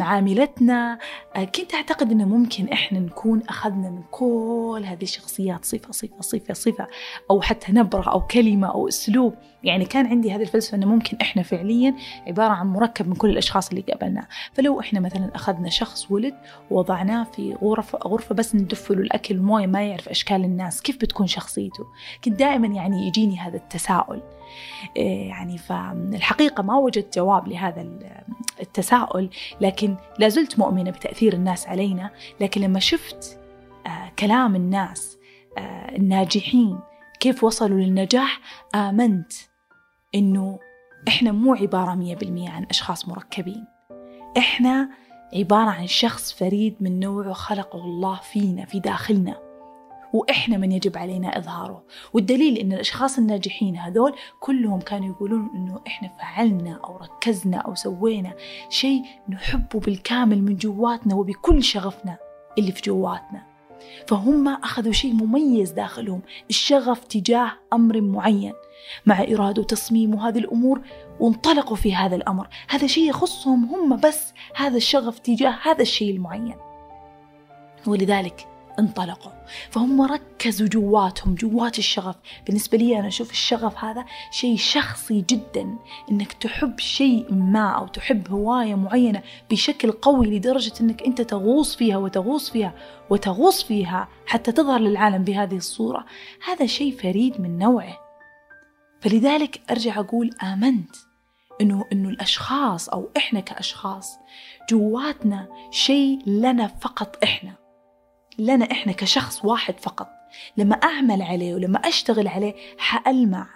عاملتنا كنت أعتقد إنه ممكن إحنا نكون أخذنا من كل هذه الشخصيات صفة صفة صفة صفة أو حتى نبرة أو كلمة أو أسلوب. يعني كان عندي هذه الفلسفة أنه ممكن إحنا فعليا عبارة عن مركب من كل الأشخاص اللي قابلناه فلو إحنا مثلا أخذنا شخص ولد ووضعناه في غرفة غرفة بس ندف له الأكل والموية ما يعرف أشكال الناس كيف بتكون شخصيته؟ كنت دائما يعني يجيني هذا التساؤل. إيه، يعني فالحقيقة ما وجدت جواب لهذا التساؤل لكن لازلت مؤمنة بتأثير الناس علينا. لكن لما شفت آه، كلام الناس آه، الناجحين كيف وصلوا للنجاح؟ آمنت إنه إحنا مو عبارة مية بالمية عن أشخاص مركبين. إحنا عبارة عن شخص فريد من نوعه خلقه الله فينا في داخلنا. وإحنا من يجب علينا إظهاره. والدليل إن الأشخاص الناجحين هذول كلهم كانوا يقولون إنه إحنا فعلنا أو ركزنا أو سوينا شيء نحبه بالكامل من جواتنا وبكل شغفنا اللي في جواتنا. فهم أخذوا شيء مميز داخلهم الشغف تجاه أمر معين. مع إرادة وتصميم وهذه الأمور وانطلقوا في هذا الأمر. هذا شيء يخصهم هم بس هذا الشغف تجاه هذا الشيء المعين. ولذلك انطلقوا. فهم ركزوا جواتهم جوات الشغف. بالنسبة لي أنا أشوف الشغف هذا شيء شخصي جدا إنك تحب شيء ما أو تحب هواية معينة بشكل قوي لدرجة إنك أنت تغوص فيها وتغوص فيها وتغوص فيها حتى تظهر للعالم بهذه الصورة. هذا شيء فريد من نوعه. فلذلك أرجع أقول آمنت إنه إنه الأشخاص أو إحنا كأشخاص جواتنا شيء لنا فقط إحنا. لنا إحنا كشخص واحد فقط. لما أعمل عليه ولما أشتغل عليه حألمع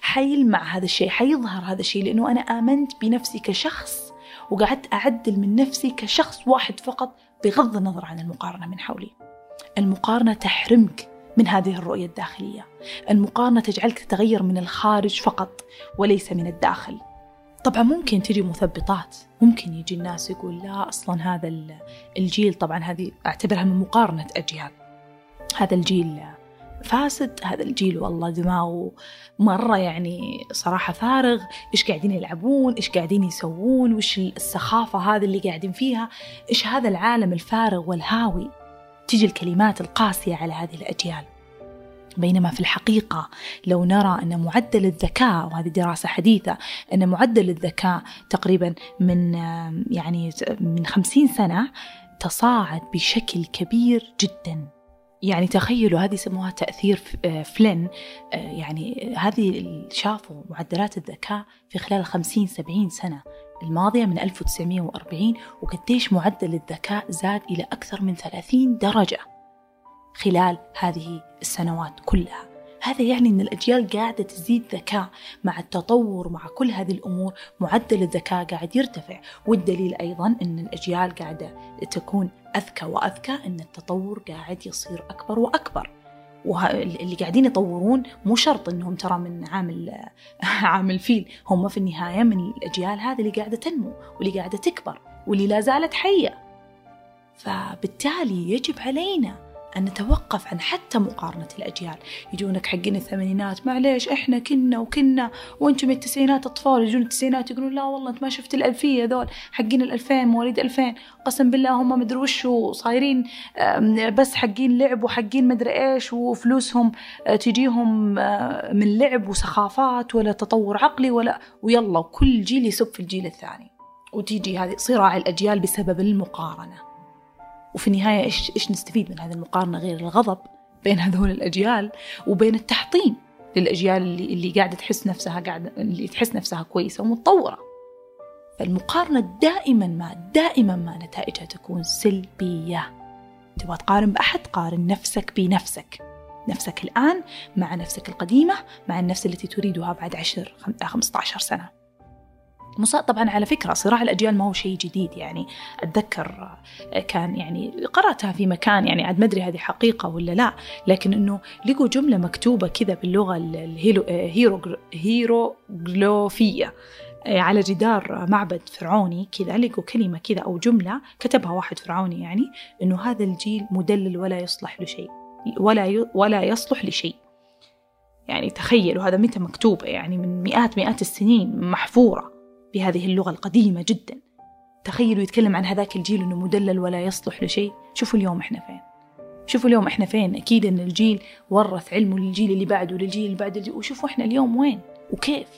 حيلمع هذا الشيء حيظهر هذا الشيء لأنه أنا آمنت بنفسي كشخص وقعدت أعدل من نفسي كشخص واحد فقط بغض النظر عن المقارنة من حولي. المقارنة تحرمك من هذه الرؤية الداخلية. المقارنة تجعلك تتغير من الخارج فقط وليس من الداخل. طبعا ممكن تجي مثبطات. ممكن يجي الناس يقول لا أصلا هذا الجيل طبعا هذه أعتبرها من مقارنة أجيال. هذا الجيل فاسد هذا الجيل والله دماغه مرة يعني صراحة فارغ. إيش قاعدين يلعبون؟ إيش قاعدين يسوون؟ وإيش السخافة هذه اللي قاعدين فيها؟ إيش هذا العالم الفارغ والهاوي؟ تجي الكلمات القاسية على هذه الأجيال. بينما في الحقيقة. لو نرى أن معدل الذكاء وهذه دراسة حديثة أن معدل الذكاء تقريبا من يعني من خمسين سنة تصاعد بشكل كبير جدا. يعني تخيلوا هذه يسموها تأثير فلين. يعني هذه شافوا معدلات الذكاء في خلال الخمسين سبعين سنة. الماضية من 1940 وقديش معدل الذكاء زاد إلى أكثر من 30 درجة. خلال هذه السنوات كلها. هذا يعني أن الأجيال قاعدة تزيد ذكاء مع التطور مع كل هذه الأمور معدل الذكاء قاعد يرتفع. والدليل أيضا أن الأجيال قاعدة تكون أذكى وأذكى أن التطور قاعد يصير أكبر وأكبر. واللي قاعدين يطورون مو شرط إنهم ترى من عامل عامل فيل هم في النهاية من الأجيال هذه اللي قاعدة تنمو واللي قاعدة تكبر واللي لا زالت حية. فبالتالي يجب علينا أن نتوقف عن حتى مقارنة الأجيال. يجونك حقين الثمانينات معليش إحنا كنا وكنا. وأنتم التسعينات أطفال يجون التسعينات يقولون لا والله أنت ما شفت الألفية ذول حقين الألفين مواليد ألفين. قسم بالله هم مدري وشو صايرين بس حقين لعب وحقين مدري إيش وفلوسهم آه، تجيهم آه، من لعب وسخافات ولا تطور عقلي ولا ويلا وكل جيل يسب في الجيل الثاني. وتيجي هذه صراع الأجيال بسبب المقارنة. وفي النهاية إيش, إيش نستفيد من هذه المقارنة غير الغضب بين هذول الأجيال وبين التحطيم للأجيال اللي, اللي قاعدة تحس نفسها قاعدة اللي تحس نفسها كويسة ومتطورة. فالمقارنة دائما ما دائما ما نتائجها تكون سلبية. تبغى تقارن بأحد؟ قارن نفسك بنفسك. نفسك الآن مع نفسك القديمة مع النفس التي تريدها بعد عشر خمسة عشر سنة. طبعا على فكرة صراع الأجيال ما هو شيء جديد يعني أتذكر كان يعني قرأتها في مكان يعني عاد ما أدري هذه حقيقة ولا لا لكن إنه لقوا جملة مكتوبة كذا باللغة الهيرو هيروغلوفية على جدار معبد فرعوني كذا لقوا كلمة كذا أو جملة كتبها واحد فرعوني يعني إنه هذا الجيل مدلل ولا يصلح لشيء ولا ولا يصلح لشيء. يعني تخيلوا هذا متى مكتوبة؟ يعني من مئات مئات السنين محفورة. بهذه اللغة القديمة جدا. تخيلوا يتكلم عن هذاك الجيل إنه مدلل ولا يصلح لشيء. شوفوا اليوم إحنا فين. شوفوا اليوم إحنا فين. أكيد إن الجيل ورث علمه للجيل اللي بعده للجيل اللي بعده. وشوفوا إحنا اليوم وين وكيف.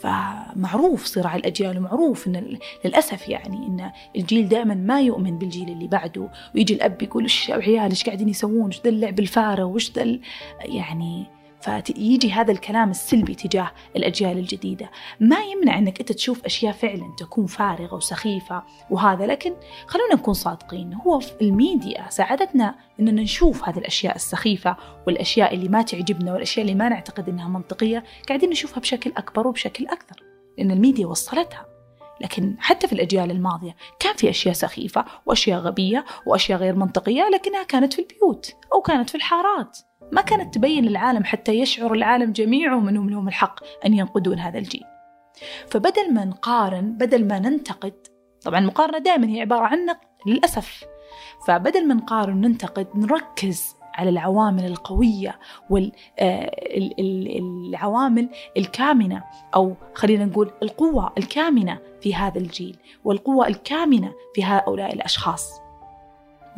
فمعروف صراع الأجيال ومعروف إن للأسف يعني إن الجيل دائما ما يؤمن بالجيل اللي بعده. ويجي الأب يقول إيش عيال إيش قاعدين يسوون؟ إيش ذا اللعب الفارغ؟ وإيش ذا يعني فيجي هذا الكلام السلبي تجاه الأجيال الجديدة. ما يمنع أنك أنت تشوف أشياء فعلا تكون فارغة وسخيفة وهذا لكن خلونا نكون صادقين. هو في الميديا ساعدتنا أننا نشوف هذه الأشياء السخيفة والأشياء اللي ما تعجبنا والأشياء اللي ما نعتقد أنها منطقية قاعدين نشوفها بشكل أكبر وبشكل أكثر لأن الميديا وصلتها. لكن حتى في الأجيال الماضية كان في أشياء سخيفة وأشياء غبية وأشياء غير منطقية لكنها كانت في البيوت أو كانت في الحارات. ما كانت تبين للعالم حتى يشعر العالم جميعهم أنهم لهم الحق أن ينقدون هذا الجيل. فبدل ما نقارن بدل ما ننتقد طبعا المقارنة دائما هي عبارة عن نقد للأسف. فبدل ما نقارن وننتقد نركز على العوامل القوية والعوامل آه، الكامنة أو خلينا نقول القوة الكامنة في هذا الجيل والقوة الكامنة في هؤلاء الأشخاص.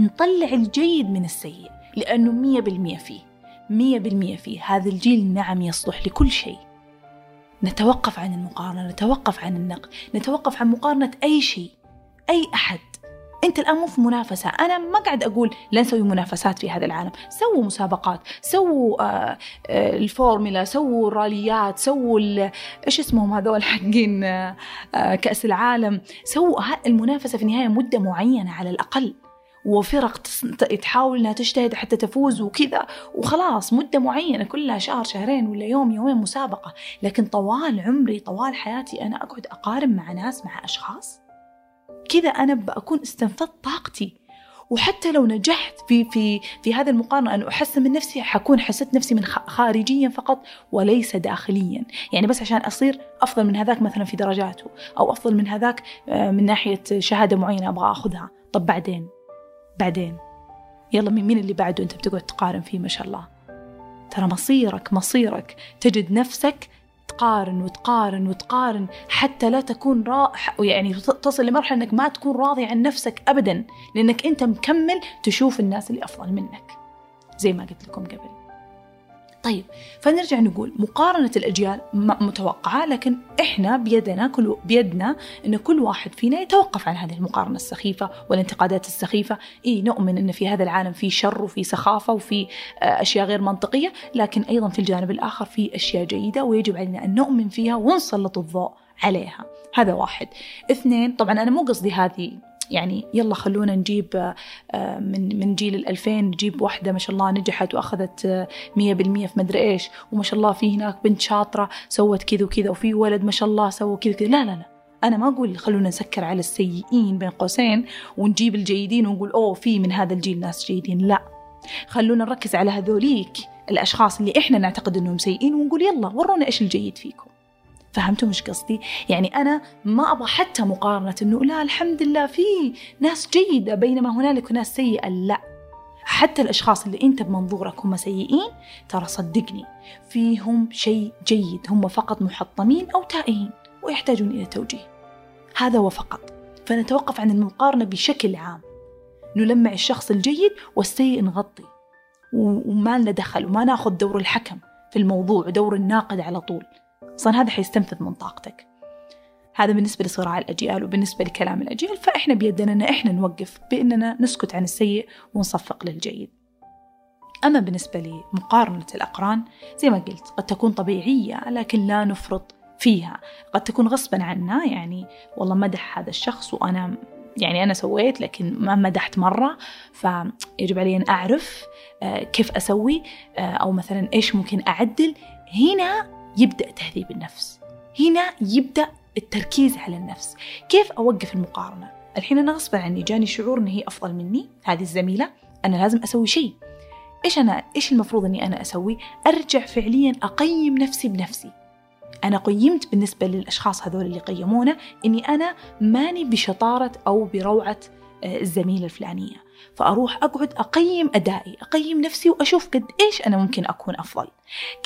نطلع الجيد من السيء لأنه مية بالمية فيه. مية بالمية فيه. هذا الجيل نعم يصلح لكل شيء. نتوقف عن المقارنة نتوقف عن النقد نتوقف عن مقارنة أي شيء أي أحد. أنت الآن مو في منافسة. أنا ما قاعد أقول لا نسوي منافسات في هذا العالم. سووا مسابقات سووا آه آه الفورمولا سووا الراليات سووا إيش اسمهم هذول حقين آه, كأس العالم. سووا المنافسة في النهاية مدة معينة على الأقل. وفرق تحاول إنها تجتهد حتى تفوز وكذا. وخلاص مدة معينة كلها شهر شهرين ولا يوم يومين مسابقة. لكن طوال عمري طوال حياتي أنا أقعد أقارن مع ناس مع أشخاص؟ كذا أنا بكون استنفذت طاقتي. وحتى لو نجحت في في في هذه المقارنة أن أحسن من نفسي حكون حسيت نفسي من خارجيا فقط وليس داخليا. يعني بس عشان أصير أفضل من هذاك مثلا في درجاته أو أفضل من هذاك آه، من ناحية شهادة معينة أبغى أخذها. طب بعدين؟ بعدين. يلا مين اللي بعده انت بتقعد تقارن فيه ما شاء الله. ترى مصيرك مصيرك. تجد نفسك تقارن وتقارن وتقارن حتى لا تكون را يعني تصل لمرحلة إنك ما تكون راضي عن نفسك ابدا لأنك أنت مكمل تشوف الناس اللي أفضل منك. زي ما قلت لكم قبل. طيب فنرجع نقول مقارنة الأجيال متوقعة لكن إحنا بيدنا كل بيدنا إن كل واحد فينا يتوقف عن هذه المقارنة السخيفة والانتقادات السخيفة. إيه نؤمن إن في هذا العالم في شر وفي سخافة وفي آه، أشياء غير منطقية لكن أيضا في الجانب الآخر في أشياء جيدة ويجب علينا أن نؤمن فيها ونسلط الضوء عليها. هذا واحد. اثنين طبعا أنا مو قصدي هذه يعني يلا خلونا نجيب آه، من من جيل الألفين نجيب واحدة ما شاء الله نجحت وأخذت آه، مية بالمية في مدري إيش. وما شاء الله في هناك بنت شاطرة سوت كذا وكذا وفي ولد ما شاء الله سوى كذا كذا لا لا لا. أنا ما أقول خلونا نسكر على السيئين بين قوسين ونجيب الجيدين ونقول أوه في من هذا الجيل ناس جيدين. لا. خلونا نركز على هذوليك الأشخاص اللي إحنا نعتقد أنهم سيئين ونقول يلا ورونا إيش الجيد فيكم. فهمتوا مش قصدي؟ يعني أنا ما أبغى حتى مقارنة إنه لا الحمد لله في ناس جيدة بينما هنالك ناس سيئة. لا. حتى الأشخاص اللي أنت بمنظورك هم سيئين ترى صدقني فيهم شيء جيد. هم فقط محطمين أو تائهين ويحتاجون إلى توجيه. هذا هو فقط. فنتوقف عن المقارنة بشكل عام. نلمع الشخص الجيد والسيء نغطي. وما لنا دخل وما ناخذ دور الحكم في الموضوع ودور الناقد على طول. أصلا هذا حيستنفذ من طاقتك. هذا بالنسبة لصراع الأجيال وبالنسبة لكلام الأجيال فإحنا بيدنا أن إحنا نوقف بأننا نسكت عن السيء ونصفق للجيد. أما بالنسبة لمقارنة الأقران زي ما قلت قد تكون طبيعية لكن لا نفرط فيها. قد تكون غصبا عنا يعني والله مدح هذا الشخص وأنا يعني أنا سويت لكن ما مدحت مرة. فيجب علي أن أعرف آه، كيف أسوي آه، أو مثلا إيش ممكن أعدل. هنا يبدأ تهذيب النفس. هنا يبدأ التركيز على النفس. كيف أوقف المقارنة؟ الحين أنا غصبا عني جاني شعور أن هي أفضل مني هذه الزميلة أنا لازم أسوي شيء. إيش أنا إيش المفروض أني أنا أسوي؟ أرجع فعليا أقيم نفسي بنفسي. أنا قيمت بالنسبة للأشخاص هذول اللي قيمونا إني أنا ماني بشطارة أو بروعة آه، الزميلة الفلانية. فأروح أقعد أقيم أدائي أقيم نفسي وأشوف قد إيش أنا ممكن أكون أفضل.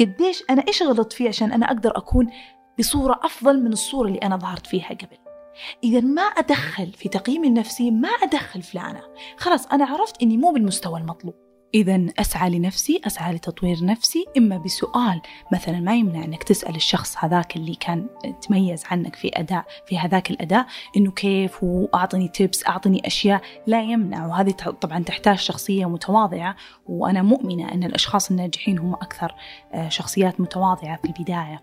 قد إيش أنا إيش غلطت فيه عشان أنا أقدر أكون بصورة أفضل من الصورة اللي أنا ظهرت فيها قبل. إذا ما أدخل في تقييمي النفسي ما أدخل فلانة خلاص أنا عرفت إني مو بالمستوى المطلوب. إذا أسعى لنفسي أسعى لتطوير نفسي إما بسؤال مثلا ما يمنع أنك تسأل الشخص هذاك اللي كان تميز عنك في أداء في هذاك الأداء إنه كيف وأعطني تيبس أعطني أشياء لا يمنع. وهذه طبعا تحتاج شخصية متواضعة وأنا مؤمنة أن الأشخاص الناجحين هم أكثر آه، شخصيات متواضعة في البداية.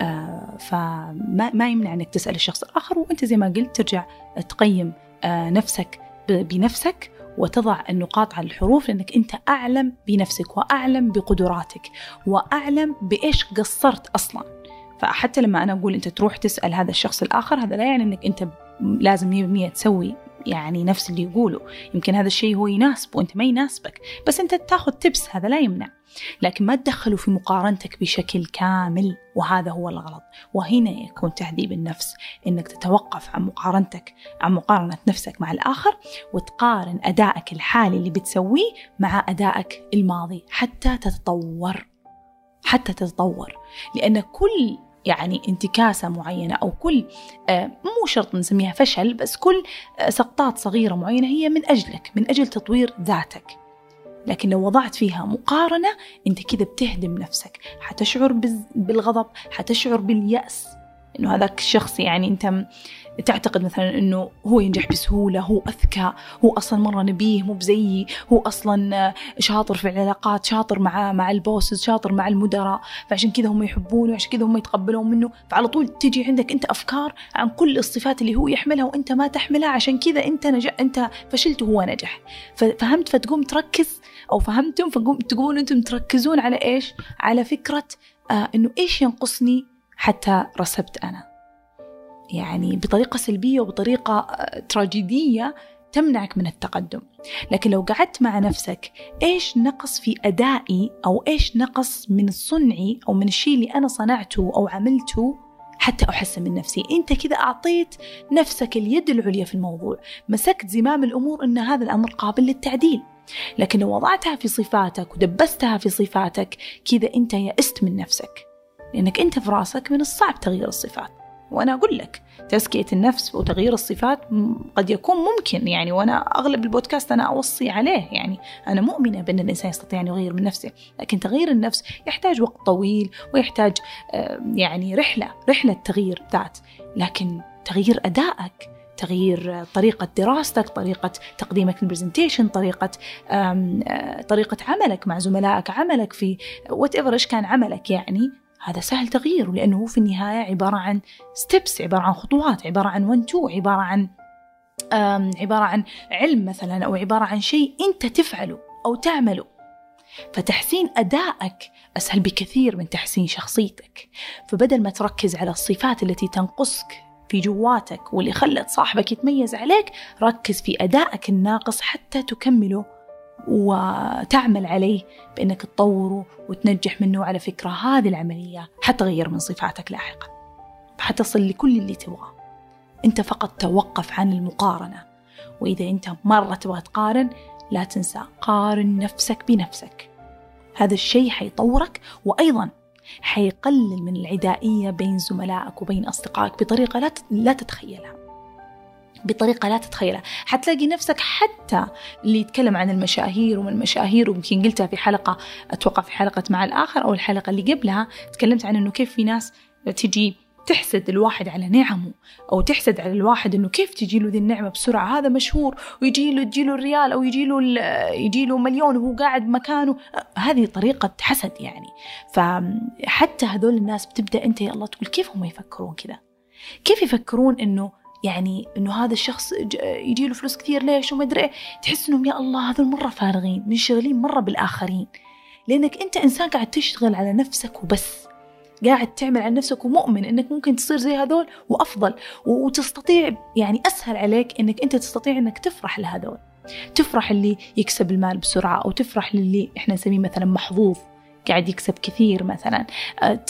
آه، فما ما يمنع أنك تسأل الشخص الآخر وأنت زي ما قلت ترجع تقيم آه، نفسك بنفسك وتضع النقاط على الحروف لأنك أنت أعلم بنفسك وأعلم بقدراتك وأعلم بإيش قصرت أصلا. فحتى لما أنا أقول أنت تروح تسأل هذا الشخص الآخر هذا لا يعني أنك أنت لازم 100% تسوي يعني نفس اللي يقوله يمكن هذا الشيء هو يناسب وانت ما يناسبك بس انت تاخذ تبس هذا لا يمنع. لكن ما تدخله في مقارنتك بشكل كامل وهذا هو الغلط. وهنا يكون تهذيب النفس إنك تتوقف عن مقارنتك عن مقارنة نفسك مع الآخر وتقارن أدائك الحالي اللي بتسويه مع أدائك الماضي حتى تتطور. حتى تتطور. لأن كل يعني انتكاسة معينة أو كل آه، مو شرط نسميها فشل بس كل آه، سقطات صغيرة معينة هي من أجلك من أجل تطوير ذاتك. لكن لو وضعت فيها مقارنة أنت كذا بتهدم نفسك. حتشعر بالغضب حتشعر باليأس. إنه هذاك الشخص يعني أنت تعتقد مثلا إنه هو ينجح بسهولة هو أذكى هو أصلا مرة نبيه مو بزيي هو أصلا شاطر في العلاقات شاطر مع مع البوسز شاطر مع المدراء فعشان كذا هم يحبونه وعشان كذا هم يتقبلون منه. فعلى طول تجي عندك أنت أفكار عن كل الصفات اللي هو يحملها وأنت ما تحملها عشان كذا أنت نجح أنت فشلت وهو نجح. ففهمت فتقوم تركز أو فهمتم؟ فتقوم تقومون أنتم تركزون على إيش؟ على فكرة آه إنه إيش ينقصني؟ حتى رسبت أنا. يعني بطريقة سلبية وبطريقة آه، تراجيدية تمنعك من التقدم. لكن لو قعدت مع نفسك إيش نقص في أدائي أو إيش نقص من صنعي أو من الشيء اللي أنا صنعته أو عملته حتى أحسن من نفسي؟ أنت كذا أعطيت نفسك اليد العليا في الموضوع. مسكت زمام الأمور أن هذا الأمر قابل للتعديل. لكن لو وضعتها في صفاتك ودبستها في صفاتك كذا أنت يأست من نفسك. لأنك أنت في رأسك من الصعب تغيير الصفات. وأنا أقول لك تزكية النفس وتغيير الصفات قد يكون ممكن يعني وأنا أغلب البودكاست أنا أوصي عليه يعني. أنا مؤمنة بأن الإنسان يستطيع أن يغير من نفسه لكن تغيير النفس يحتاج وقت طويل ويحتاج يعني رحلة رحلة تغيير ذات. لكن تغيير أدائك تغيير طريقة دراستك طريقة تقديمك للبرزنتيشن طريقة طريقة عملك مع زملائك عملك في whatever إيش كان عملك يعني هذا سهل تغييره لأنه هو في النهاية عبارة عن steps عبارة عن خطوات عبارة عن one two عبارة عن عبارة عن علم مثلا أو عبارة عن شيء أنت تفعله أو تعمله. فتحسين أدائك أسهل بكثير من تحسين شخصيتك. فبدل ما تركز على الصفات التي تنقصك في جواتك واللي خلت صاحبك يتميز عليك ركز في أدائك الناقص حتى تكمله وتعمل عليه بأنك تطوره وتنجح منه. على فكرة هذه العملية حتغير من صفاتك لاحقا حتصل لكل اللي تبغاه. أنت فقط توقف عن المقارنة وإذا أنت مرة تبغى تقارن لا تنسى قارن نفسك بنفسك. هذا الشيء حيطورك وأيضا حيقلل من العدائية بين زملائك وبين أصدقائك بطريقة لا لا تتخيلها. بطريقة لا تتخيلها. حتلاقي نفسك حتى اللي يتكلم عن المشاهير ومن المشاهير ويمكن قلتها في حلقة أتوقع في حلقة مع الآخر أو الحلقة اللي قبلها تكلمت عن أنه كيف في ناس تجي تحسد الواحد على نعمه أو تحسد على الواحد إنه كيف تجي له ذي النعمة بسرعة. هذا مشهور ويجي له تجي له الريال أو يجي له يجي له مليون وهو قاعد مكانه. هذه طريقة حسد يعني. فحتى هذول الناس بتبدأ أنت يا الله تقول كيف هم يفكرون كذا؟ كيف يفكرون إنه يعني إنه هذا الشخص يجي له فلوس كثير ليش وما أدري إيه. تحس إنهم يا الله هذول مرة فارغين منشغلين مرة بالآخرين. لأنك أنت إنسان قاعد تشتغل على نفسك وبس. قاعد تعمل على نفسك ومؤمن إنك ممكن تصير زي هذول وأفضل. وتستطيع يعني أسهل عليك إنك أنت تستطيع إنك تفرح لهذول. تفرح اللي يكسب المال بسرعة أو تفرح للي إحنا نسميه مثلا محظوظ قاعد يكسب كثير مثلا. أه،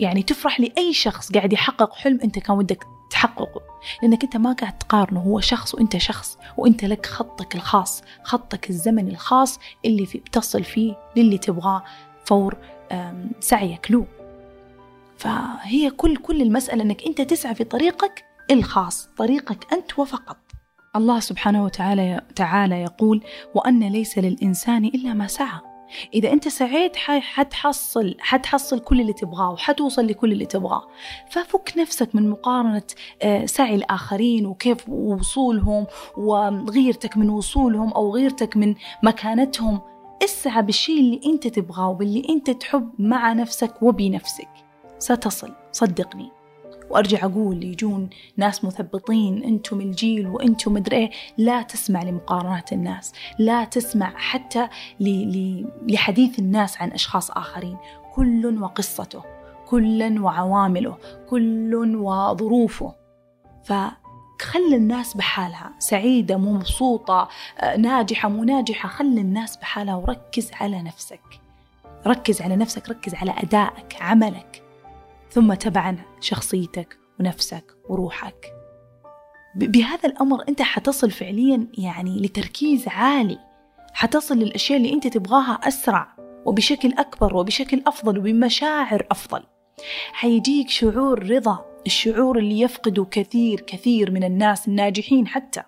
يعني تفرح لأي شخص قاعد يحقق حلم أنت كان ودك تحققه. لأنك أنت ما قاعد تقارنه هو شخص وأنت شخص وأنت لك خطك الخاص خطك الزمني الخاص اللي في بتصل فيه للي تبغاه فور سعيك له. فهي كل كل المسألة أنك أنت تسعى في طريقك الخاص طريقك أنت وفقط. الله سبحانه وتعالى تعالى يقول وأن ليس للإنسان إلا ما سعى. إذا أنت سعيت حتحصل حتحصل كل اللي تبغاه وحتوصل لكل اللي تبغاه. ففك نفسك من مقارنة آه، سعي الآخرين وكيف وصولهم وغيرتك من وصولهم أو غيرتك من مكانتهم. اسعى بالشيء اللي أنت تبغاه وباللي أنت تحب مع نفسك وبنفسك. ستصل صدقني. وأرجع أقول يجون ناس مثبطين أنتم الجيل وأنتم مدري إيه. لا تسمع لمقارنات الناس لا تسمع حتى لحديث الناس عن أشخاص آخرين. كل وقصته كل وعوامله كل وظروفه. فخل الناس بحالها سعيدة مو مبسوطة ناجحة مو ناجحة. خل الناس بحالها وركز على نفسك. ركز على نفسك ركز على أدائك عملك. ثم تبعا شخصيتك ونفسك وروحك. بهذا الأمر أنت حتصل فعليا يعني لتركيز عالي. حتصل للأشياء اللي أنت تبغاها أسرع وبشكل أكبر وبشكل أفضل وبمشاعر أفضل. حيجيك شعور رضا الشعور اللي يفقده كثير كثير من الناس الناجحين حتى.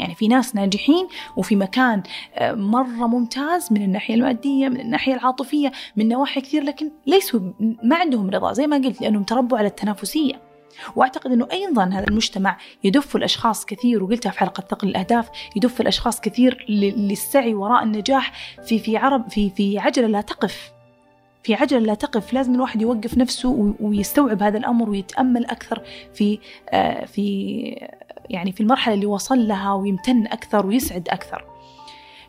يعني في ناس ناجحين وفي مكان آه، مرة ممتاز من الناحية المادية من الناحية العاطفية من نواحي كثير لكن ليسوا ما عندهم رضا زي ما قلت لأنهم تربوا على التنافسية. وأعتقد إنه أيضا هذا المجتمع يدف الأشخاص كثير وقلتها في حلقة ثقل الأهداف يدف الأشخاص كثير للسعي وراء النجاح في في عرب في في عجلة لا تقف. في عجلة لا تقف لازم الواحد يوقف نفسه ويستوعب هذا الأمر ويتأمل أكثر في آه، في يعني في المرحلة اللي وصل لها ويمتن أكثر ويسعد أكثر.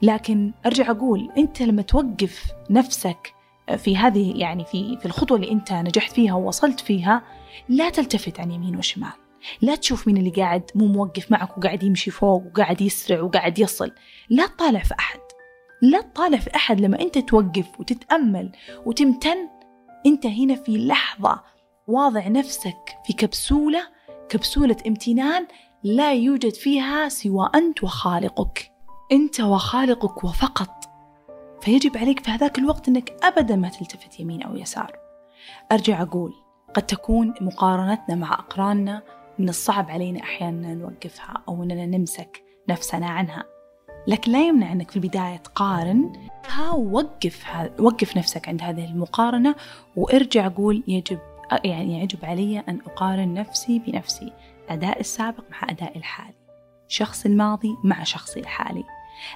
لكن أرجع أقول أنت لما توقف نفسك في هذه يعني في في الخطوة اللي أنت نجحت فيها ووصلت فيها لا تلتفت عن يمين وشمال. لا تشوف مين اللي قاعد مو موقف معك وقاعد يمشي فوق وقاعد يسرع وقاعد يصل. لا تطالع في أحد. لا تطالع في أحد لما أنت توقف وتتأمل وتمتن. أنت هنا في لحظة واضع نفسك في كبسولة كبسولة امتنان لا يوجد فيها سوى أنت وخالقك. أنت وخالقك وفقط. فيجب عليك في هذاك الوقت أنك أبدا ما تلتفت يمين أو يسار. أرجع أقول قد تكون مقارنتنا مع أقراننا من الصعب علينا أحيانا نوقفها أو أننا نمسك نفسنا عنها. لكن لا يمنع أنك في البداية تقارن. ووقف وقف نفسك عند هذه المقارنة. وارجع قول يجب يعني يجب علي أن أقارن نفسي بنفسي. أداء السابق مع أداء الحالي شخص الماضي مع شخصي الحالي.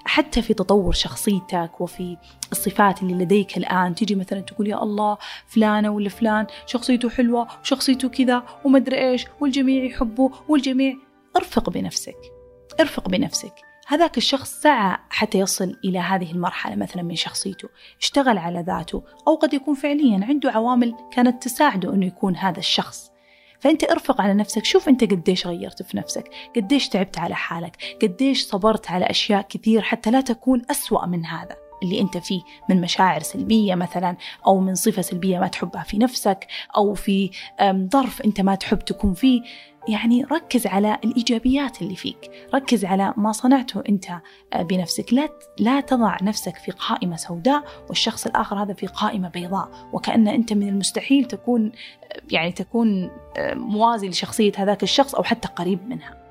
حتى في تطور شخصيتك وفي الصفات اللي لديك الآن تيجي مثلا تقول يا الله فلانة ولا فلان شخصيته حلوة وشخصيته كذا ومدري إيش والجميع يحبه والجميع ارفق بنفسك ارفق بنفسك. هذاك الشخص سعى حتى يصل إلى هذه المرحلة مثلا من شخصيته اشتغل على ذاته أو قد يكون فعليا عنده عوامل كانت تساعده أنه يكون هذا الشخص. فأنت ارفق على نفسك. شوف أنت قديش غيرت في نفسك قديش تعبت على حالك قديش صبرت على أشياء كثير حتى لا تكون أسوأ من هذا اللي أنت فيه من مشاعر سلبية مثلا أو من صفة سلبية ما تحبها في نفسك أو في ظرف أنت ما تحب تكون فيه. يعني ركز على الإيجابيات اللي فيك. ركز على ما صنعته أنت آه، بنفسك. لا, لا تضع نفسك في قائمة سوداء والشخص الآخر هذا في قائمة بيضاء. وكأن أنت من المستحيل تكون آه، يعني تكون آه، موازي لشخصية هذاك الشخص أو حتى قريب منها.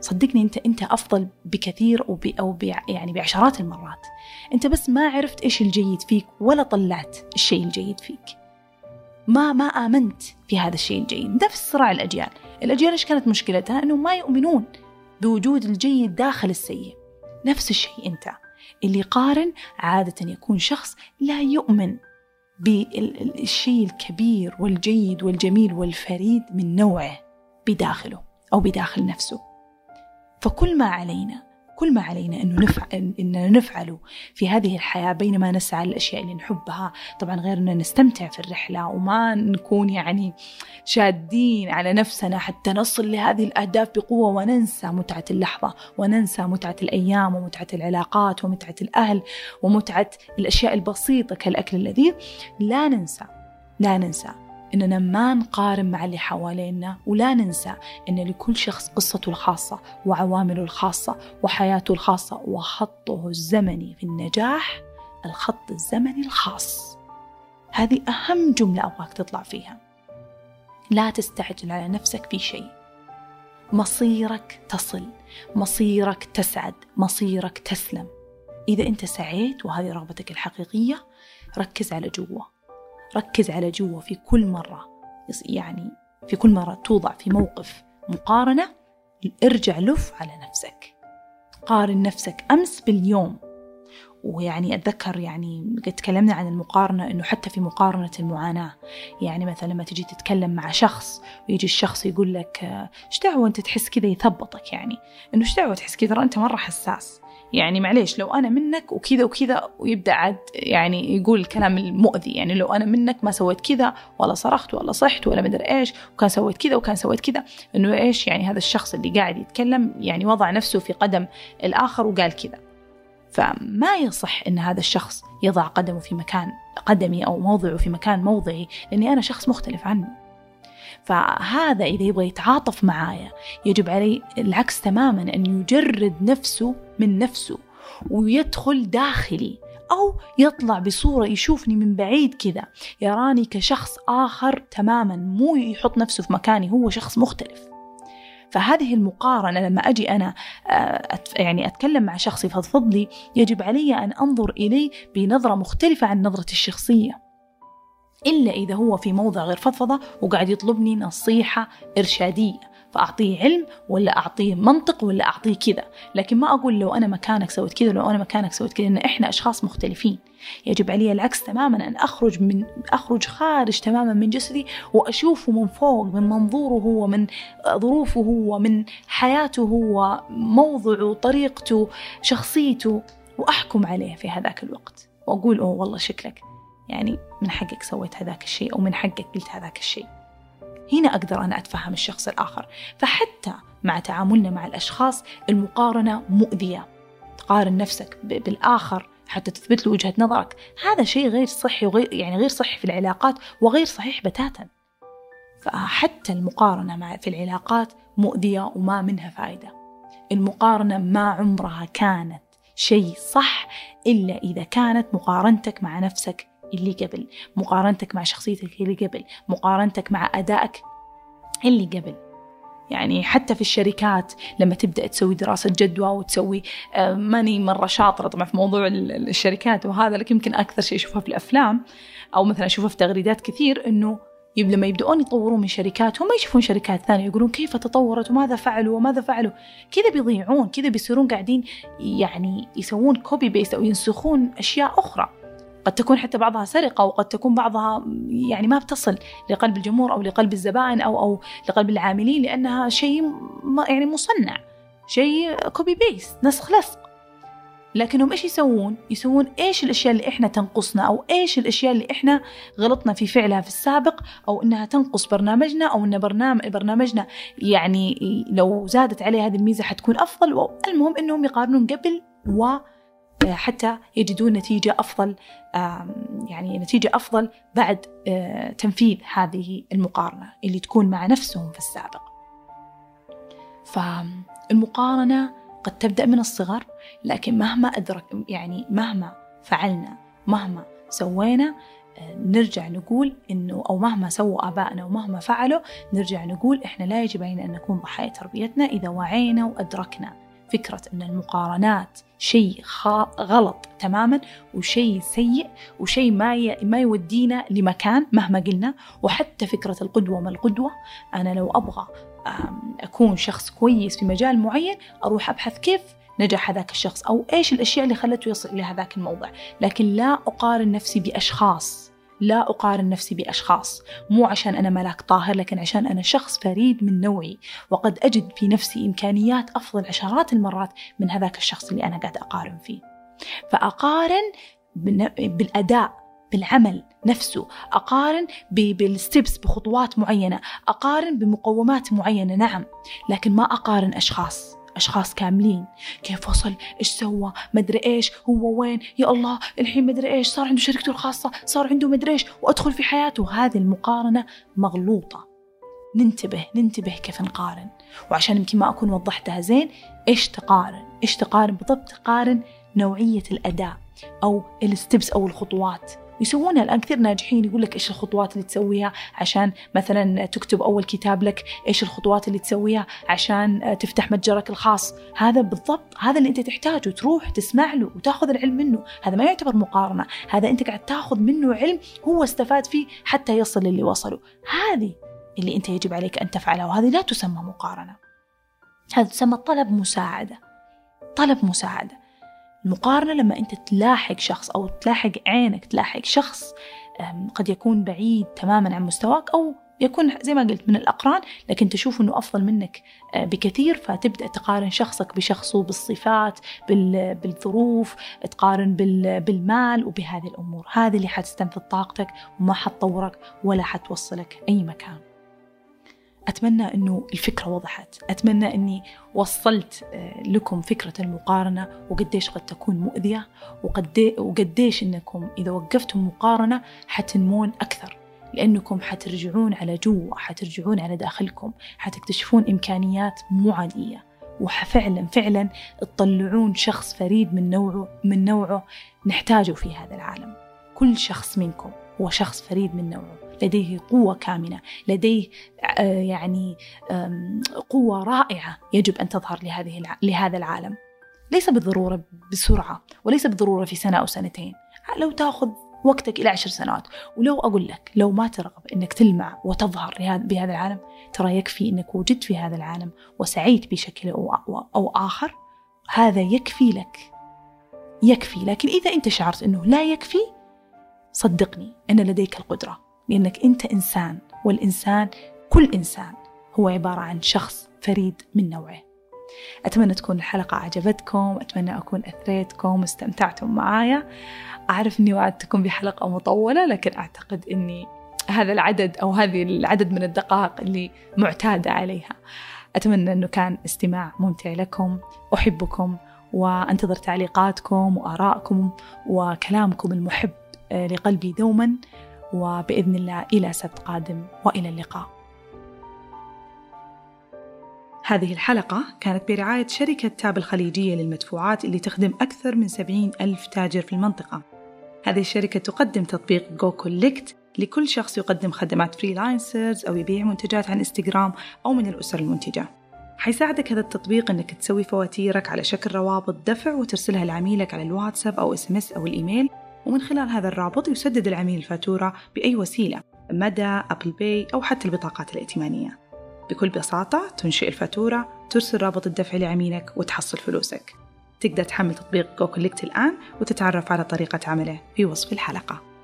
صدقني أنت أنت أفضل بكثير أو أو يعني بعشرات المرات. أنت بس ما عرفت إيش الجيد فيك ولا طلعت الشيء الجيد فيك. ما ما آمنت في هذا الشيء الجيد. نفس صراع الأجيال. الأجيال إيش كانت مشكلتها؟ أنهم ما يؤمنون بوجود الجيد داخل السيء. نفس الشيء أنت. اللي قارن عادة يكون شخص لا يؤمن بالشيء الكبير والجيد والجميل والفريد من نوعه بداخله أو بداخل نفسه. فكل ما علينا كل ما علينا أنه نفعل إننا نفعله في هذه الحياة بينما نسعى للأشياء اللي نحبها. طبعا غير أن نستمتع في الرحلة وما نكون يعني شادين على نفسنا حتى نصل لهذه الأهداف بقوة وننسى متعة اللحظة وننسى متعة الأيام ومتعة العلاقات ومتعة الأهل ومتعة الأشياء البسيطة كالأكل اللذيذ لا ننسى لا ننسى. إننا ما نقارن مع اللي حوالينا ولا ننسى إن لكل شخص قصته الخاصة وعوامله الخاصة وحياته الخاصة وخطه الزمني في النجاح الخط الزمني الخاص. هذه أهم جملة أبغاك تطلع فيها. لا تستعجل على نفسك في شيء. مصيرك تصل مصيرك تسعد مصيرك تسلم. إذا أنت سعيت وهذه رغبتك الحقيقية ركز على جوا ركز على جوا في كل مرة. يعني في كل مرة توضع في موقف مقارنة ارجع لف على نفسك. قارن نفسك أمس باليوم. ويعني أتذكر يعني قد تكلمنا عن المقارنة أنه حتى في مقارنة المعاناة. يعني مثلا لما تجي تتكلم مع شخص ويجي الشخص يقول لك إيش دعوة أنت تحس كذا يثبطك يعني؟ أنه إيش دعوة تحس كذا؟ أنت مرة حساس. يعني معليش لو أنا منك وكذا وكذا ويبدأ عاد يعني يقول الكلام المؤذي يعني لو أنا منك ما سويت كذا ولا صرخت ولا صحت ولا مدري إيش وكان سويت كذا وكان سويت كذا إنه إيش يعني هذا الشخص اللي قاعد يتكلم يعني وضع نفسه في قدم الآخر وقال كذا. فما يصح إن هذا الشخص يضع قدمه في مكان قدمي أو موضعه في مكان موضعي لأني أنا شخص مختلف عنه. فهذا إذا يبغى يتعاطف معايا يجب عليه العكس تماما أن يجرد نفسه من نفسه ويدخل داخلي أو يطلع بصورة يشوفني من بعيد كذا يراني كشخص آخر تماما مو يحط نفسه في مكاني هو شخص مختلف. فهذه المقارنة لما أجي أنا آه، يعني أتكلم مع شخص يفضفض لي يجب علي أن أنظر إليه بنظرة مختلفة عن نظرة الشخصية. إلا إذا هو في موضع غير فضفضة وقاعد يطلبني نصيحة إرشادية فأعطيه علم ولا أعطيه منطق ولا أعطيه كذا. لكن ما أقول لو أنا مكانك سويت كذا لو أنا مكانك سويت كذا إن إحنا أشخاص مختلفين. يجب علي العكس تماما أن أخرج من أخرج خارج تماما من جسدي وأشوفه من فوق من منظوره هو من ظروفه هو من حياته هو موضعه طريقته شخصيته وأحكم عليه في هذاك الوقت. وأقول أوه والله شكلك يعني من حقك سويت هذاك الشيء أو من حقك قلت هذاك الشيء. هنا أقدر أنا أتفهم الشخص الآخر. فحتى مع تعاملنا مع الأشخاص المقارنة مؤذية. تقارن نفسك بالآخر حتى تثبت له وجهة نظرك. هذا شيء غير صحي وغير يعني غير صحي في العلاقات وغير صحيح بتاتا. فحتى المقارنة مع في العلاقات مؤذية وما منها فائدة المقارنة ما عمرها كانت شيء صح إلا إذا كانت مقارنتك مع نفسك اللي قبل مقارنتك مع شخصيتك اللي قبل مقارنتك مع أدائك اللي قبل. يعني حتى في الشركات لما تبدأ تسوي دراسة جدوى وتسوي آه، ماني مرة شاطرة طبعا في موضوع الشركات وهذا لكن يمكن أكثر شيء أشوفه في الأفلام أو مثلا أشوفه في تغريدات كثير إنه لما يبدؤون يطورون من شركاتهم ما يشوفون شركات ثانية يقولون كيف تطورت وماذا فعلوا وماذا فعلوا. كذا بيضيعون كذا بيصيرون قاعدين يعني يسوون copy paste أو ينسخون أشياء أخرى. قد تكون حتى بعضها سرقة وقد تكون بعضها يعني ما بتصل لقلب الجمهور أو لقلب الزبائن أو أو لقلب العاملين لأنها شيء يعني مصنع شيء copy paste نسخ لصق لكنهم إيش يسوون؟ يسوون إيش الأشياء اللي إحنا تنقصنا أو إيش الأشياء اللي إحنا غلطنا في فعلها في السابق أو إنها تنقص برنامجنا أو إن برنامج برنامجنا يعني لو زادت عليه هذه الميزة حتكون أفضل المهم إنهم يقارنون قبل و حتى يجدون نتيجة أفضل يعني نتيجة أفضل بعد آه، تنفيذ هذه المقارنة اللي تكون مع نفسهم في السابق. فالمقارنة قد تبدأ من الصغر لكن مهما أدرك يعني مهما فعلنا مهما سوينا آه، نرجع نقول إنه أو مهما سووا آبائنا ومهما فعلوا نرجع نقول إحنا لا يجب علينا أن نكون ضحايا تربيتنا إذا وعينا وأدركنا. فكرة أن المقارنات شيء غلط تماما وشيء سيء وشيء ما ما يودينا لمكان مهما قلنا. وحتى فكرة القدوة ما القدوة. أنا لو أبغى أكون شخص كويس في مجال معين أروح أبحث كيف نجح هذاك الشخص أو إيش الأشياء اللي خلته يصل إلى هذاك الموضع. لكن لا أقارن نفسي بأشخاص لا أقارن نفسي بأشخاص مو عشان أنا ملاك طاهر لكن عشان أنا شخص فريد من نوعي. وقد أجد في نفسي إمكانيات أفضل عشرات المرات من هذاك الشخص اللي أنا قاعد أقارن فيه. فأقارن بالأداء بالعمل نفسه. أقارن بالستبس بخطوات معينة. أقارن بمقومات معينة نعم. لكن ما أقارن أشخاص. أشخاص كاملين. كيف وصل؟ إيش سوى؟ مدري إيش. هو وين؟ يا الله الحين مدري إيش. صار عنده شركته الخاصة صار عنده مدري إيش. وأدخل في حياته. هذه المقارنة مغلوطة. ننتبه ننتبه كيف نقارن. وعشان يمكن ما أكون وضحتها زين إيش تقارن؟ إيش تقارن؟ بالضبط تقارن نوعية الأداء أو الستبس أو الخطوات. يسوونها الآن كثير ناجحين يقول لك إيش الخطوات اللي تسويها عشان مثلا تكتب أول كتاب لك إيش الخطوات اللي تسويها عشان تفتح متجرك الخاص. هذا بالضبط هذا اللي أنت تحتاجه تروح تسمع له وتاخذ العلم منه. هذا ما يعتبر مقارنة هذا أنت قاعد تاخذ منه علم هو استفاد فيه حتى يصل للي وصله هذه اللي أنت يجب عليك أن تفعلها وهذه لا تسمى مقارنة. هذا تسمى طلب مساعدة. طلب مساعدة. المقارنة لما أنت تلاحق شخص أو تلاحق عينك تلاحق شخص قد يكون بعيد تماما عن مستواك أو يكون زي ما قلت من الأقران لكن تشوف أنه أفضل منك آه، بكثير فتبدأ تقارن شخصك بشخصه بالصفات بالظروف تقارن بالمال وبهذه الأمور. هذه اللي حتستنفذ طاقتك وما حتطورك ولا حتوصلك أي مكان. أتمنى أنه الفكرة وضحت. أتمنى أني وصلت آه، لكم فكرة المقارنة وقديش قد تكون مؤذية وقديش أنكم إذا وقفتم مقارنة حتنمون أكثر. لأنكم حترجعون على جوا حترجعون على داخلكم حتكتشفون إمكانيات مو عادية. وفعلا فعلا تطلعون شخص فريد من نوعه من نوعه نحتاجه في هذا العالم. كل شخص منكم. هو شخص فريد من نوعه. لديه قوة كامنة لديه آه، يعني قوة رائعة يجب أن تظهر لهذه لهذا العالم. ليس بالضرورة بسرعة وليس بالضرورة في سنة أو سنتين. لو تأخذ وقتك إلى عشر سنوات ولو أقول لك لو ما ترغب أنك تلمع وتظهر بهذا العالم ترى يكفي أنك وجدت في هذا العالم وسعيت بشكل أو آخر. هذا يكفي لك. يكفي لكن إذا أنت شعرت أنه لا يكفي صدقني أن لديك القدرة لأنك أنت إنسان والإنسان كل إنسان هو عبارة عن شخص فريد من نوعه. أتمنى تكون الحلقة عجبتكم أتمنى أكون أثريتكم واستمتعتم معايا. أعرف أني وعدتكم بحلقة مطولة لكن أعتقد أني هذا العدد أو هذه العدد من الدقائق اللي معتادة عليها. أتمنى أنه كان استماع ممتع لكم أحبكم وأنتظر تعليقاتكم وآرائكم وكلامكم المحب. لقلبي دوما وبإذن الله إلى سبت قادم وإلى اللقاء. هذه الحلقة كانت برعاية شركة تاب الخليجية للمدفوعات اللي تخدم أكثر من 70 ألف تاجر في المنطقة. هذه الشركة تقدم تطبيق Go Collect لكل شخص يقدم خدمات freelancers أو يبيع منتجات عن انستغرام أو من الأسر المنتجة. حيساعدك هذا التطبيق إنك تسوي فواتيرك على شكل روابط دفع وترسلها لعميلك على الواتساب أو SMS أو الإيميل ومن خلال هذا الرابط يسدد العميل الفاتورة بأي وسيلة مدى Apple Pay أو حتى البطاقات الائتمانية. بكل بساطة تنشئ الفاتورة ترسل رابط الدفع لعميلك وتحصل فلوسك. تقدر تحمل تطبيق جو الآن وتتعرف على طريقة عمله في وصف الحلقة.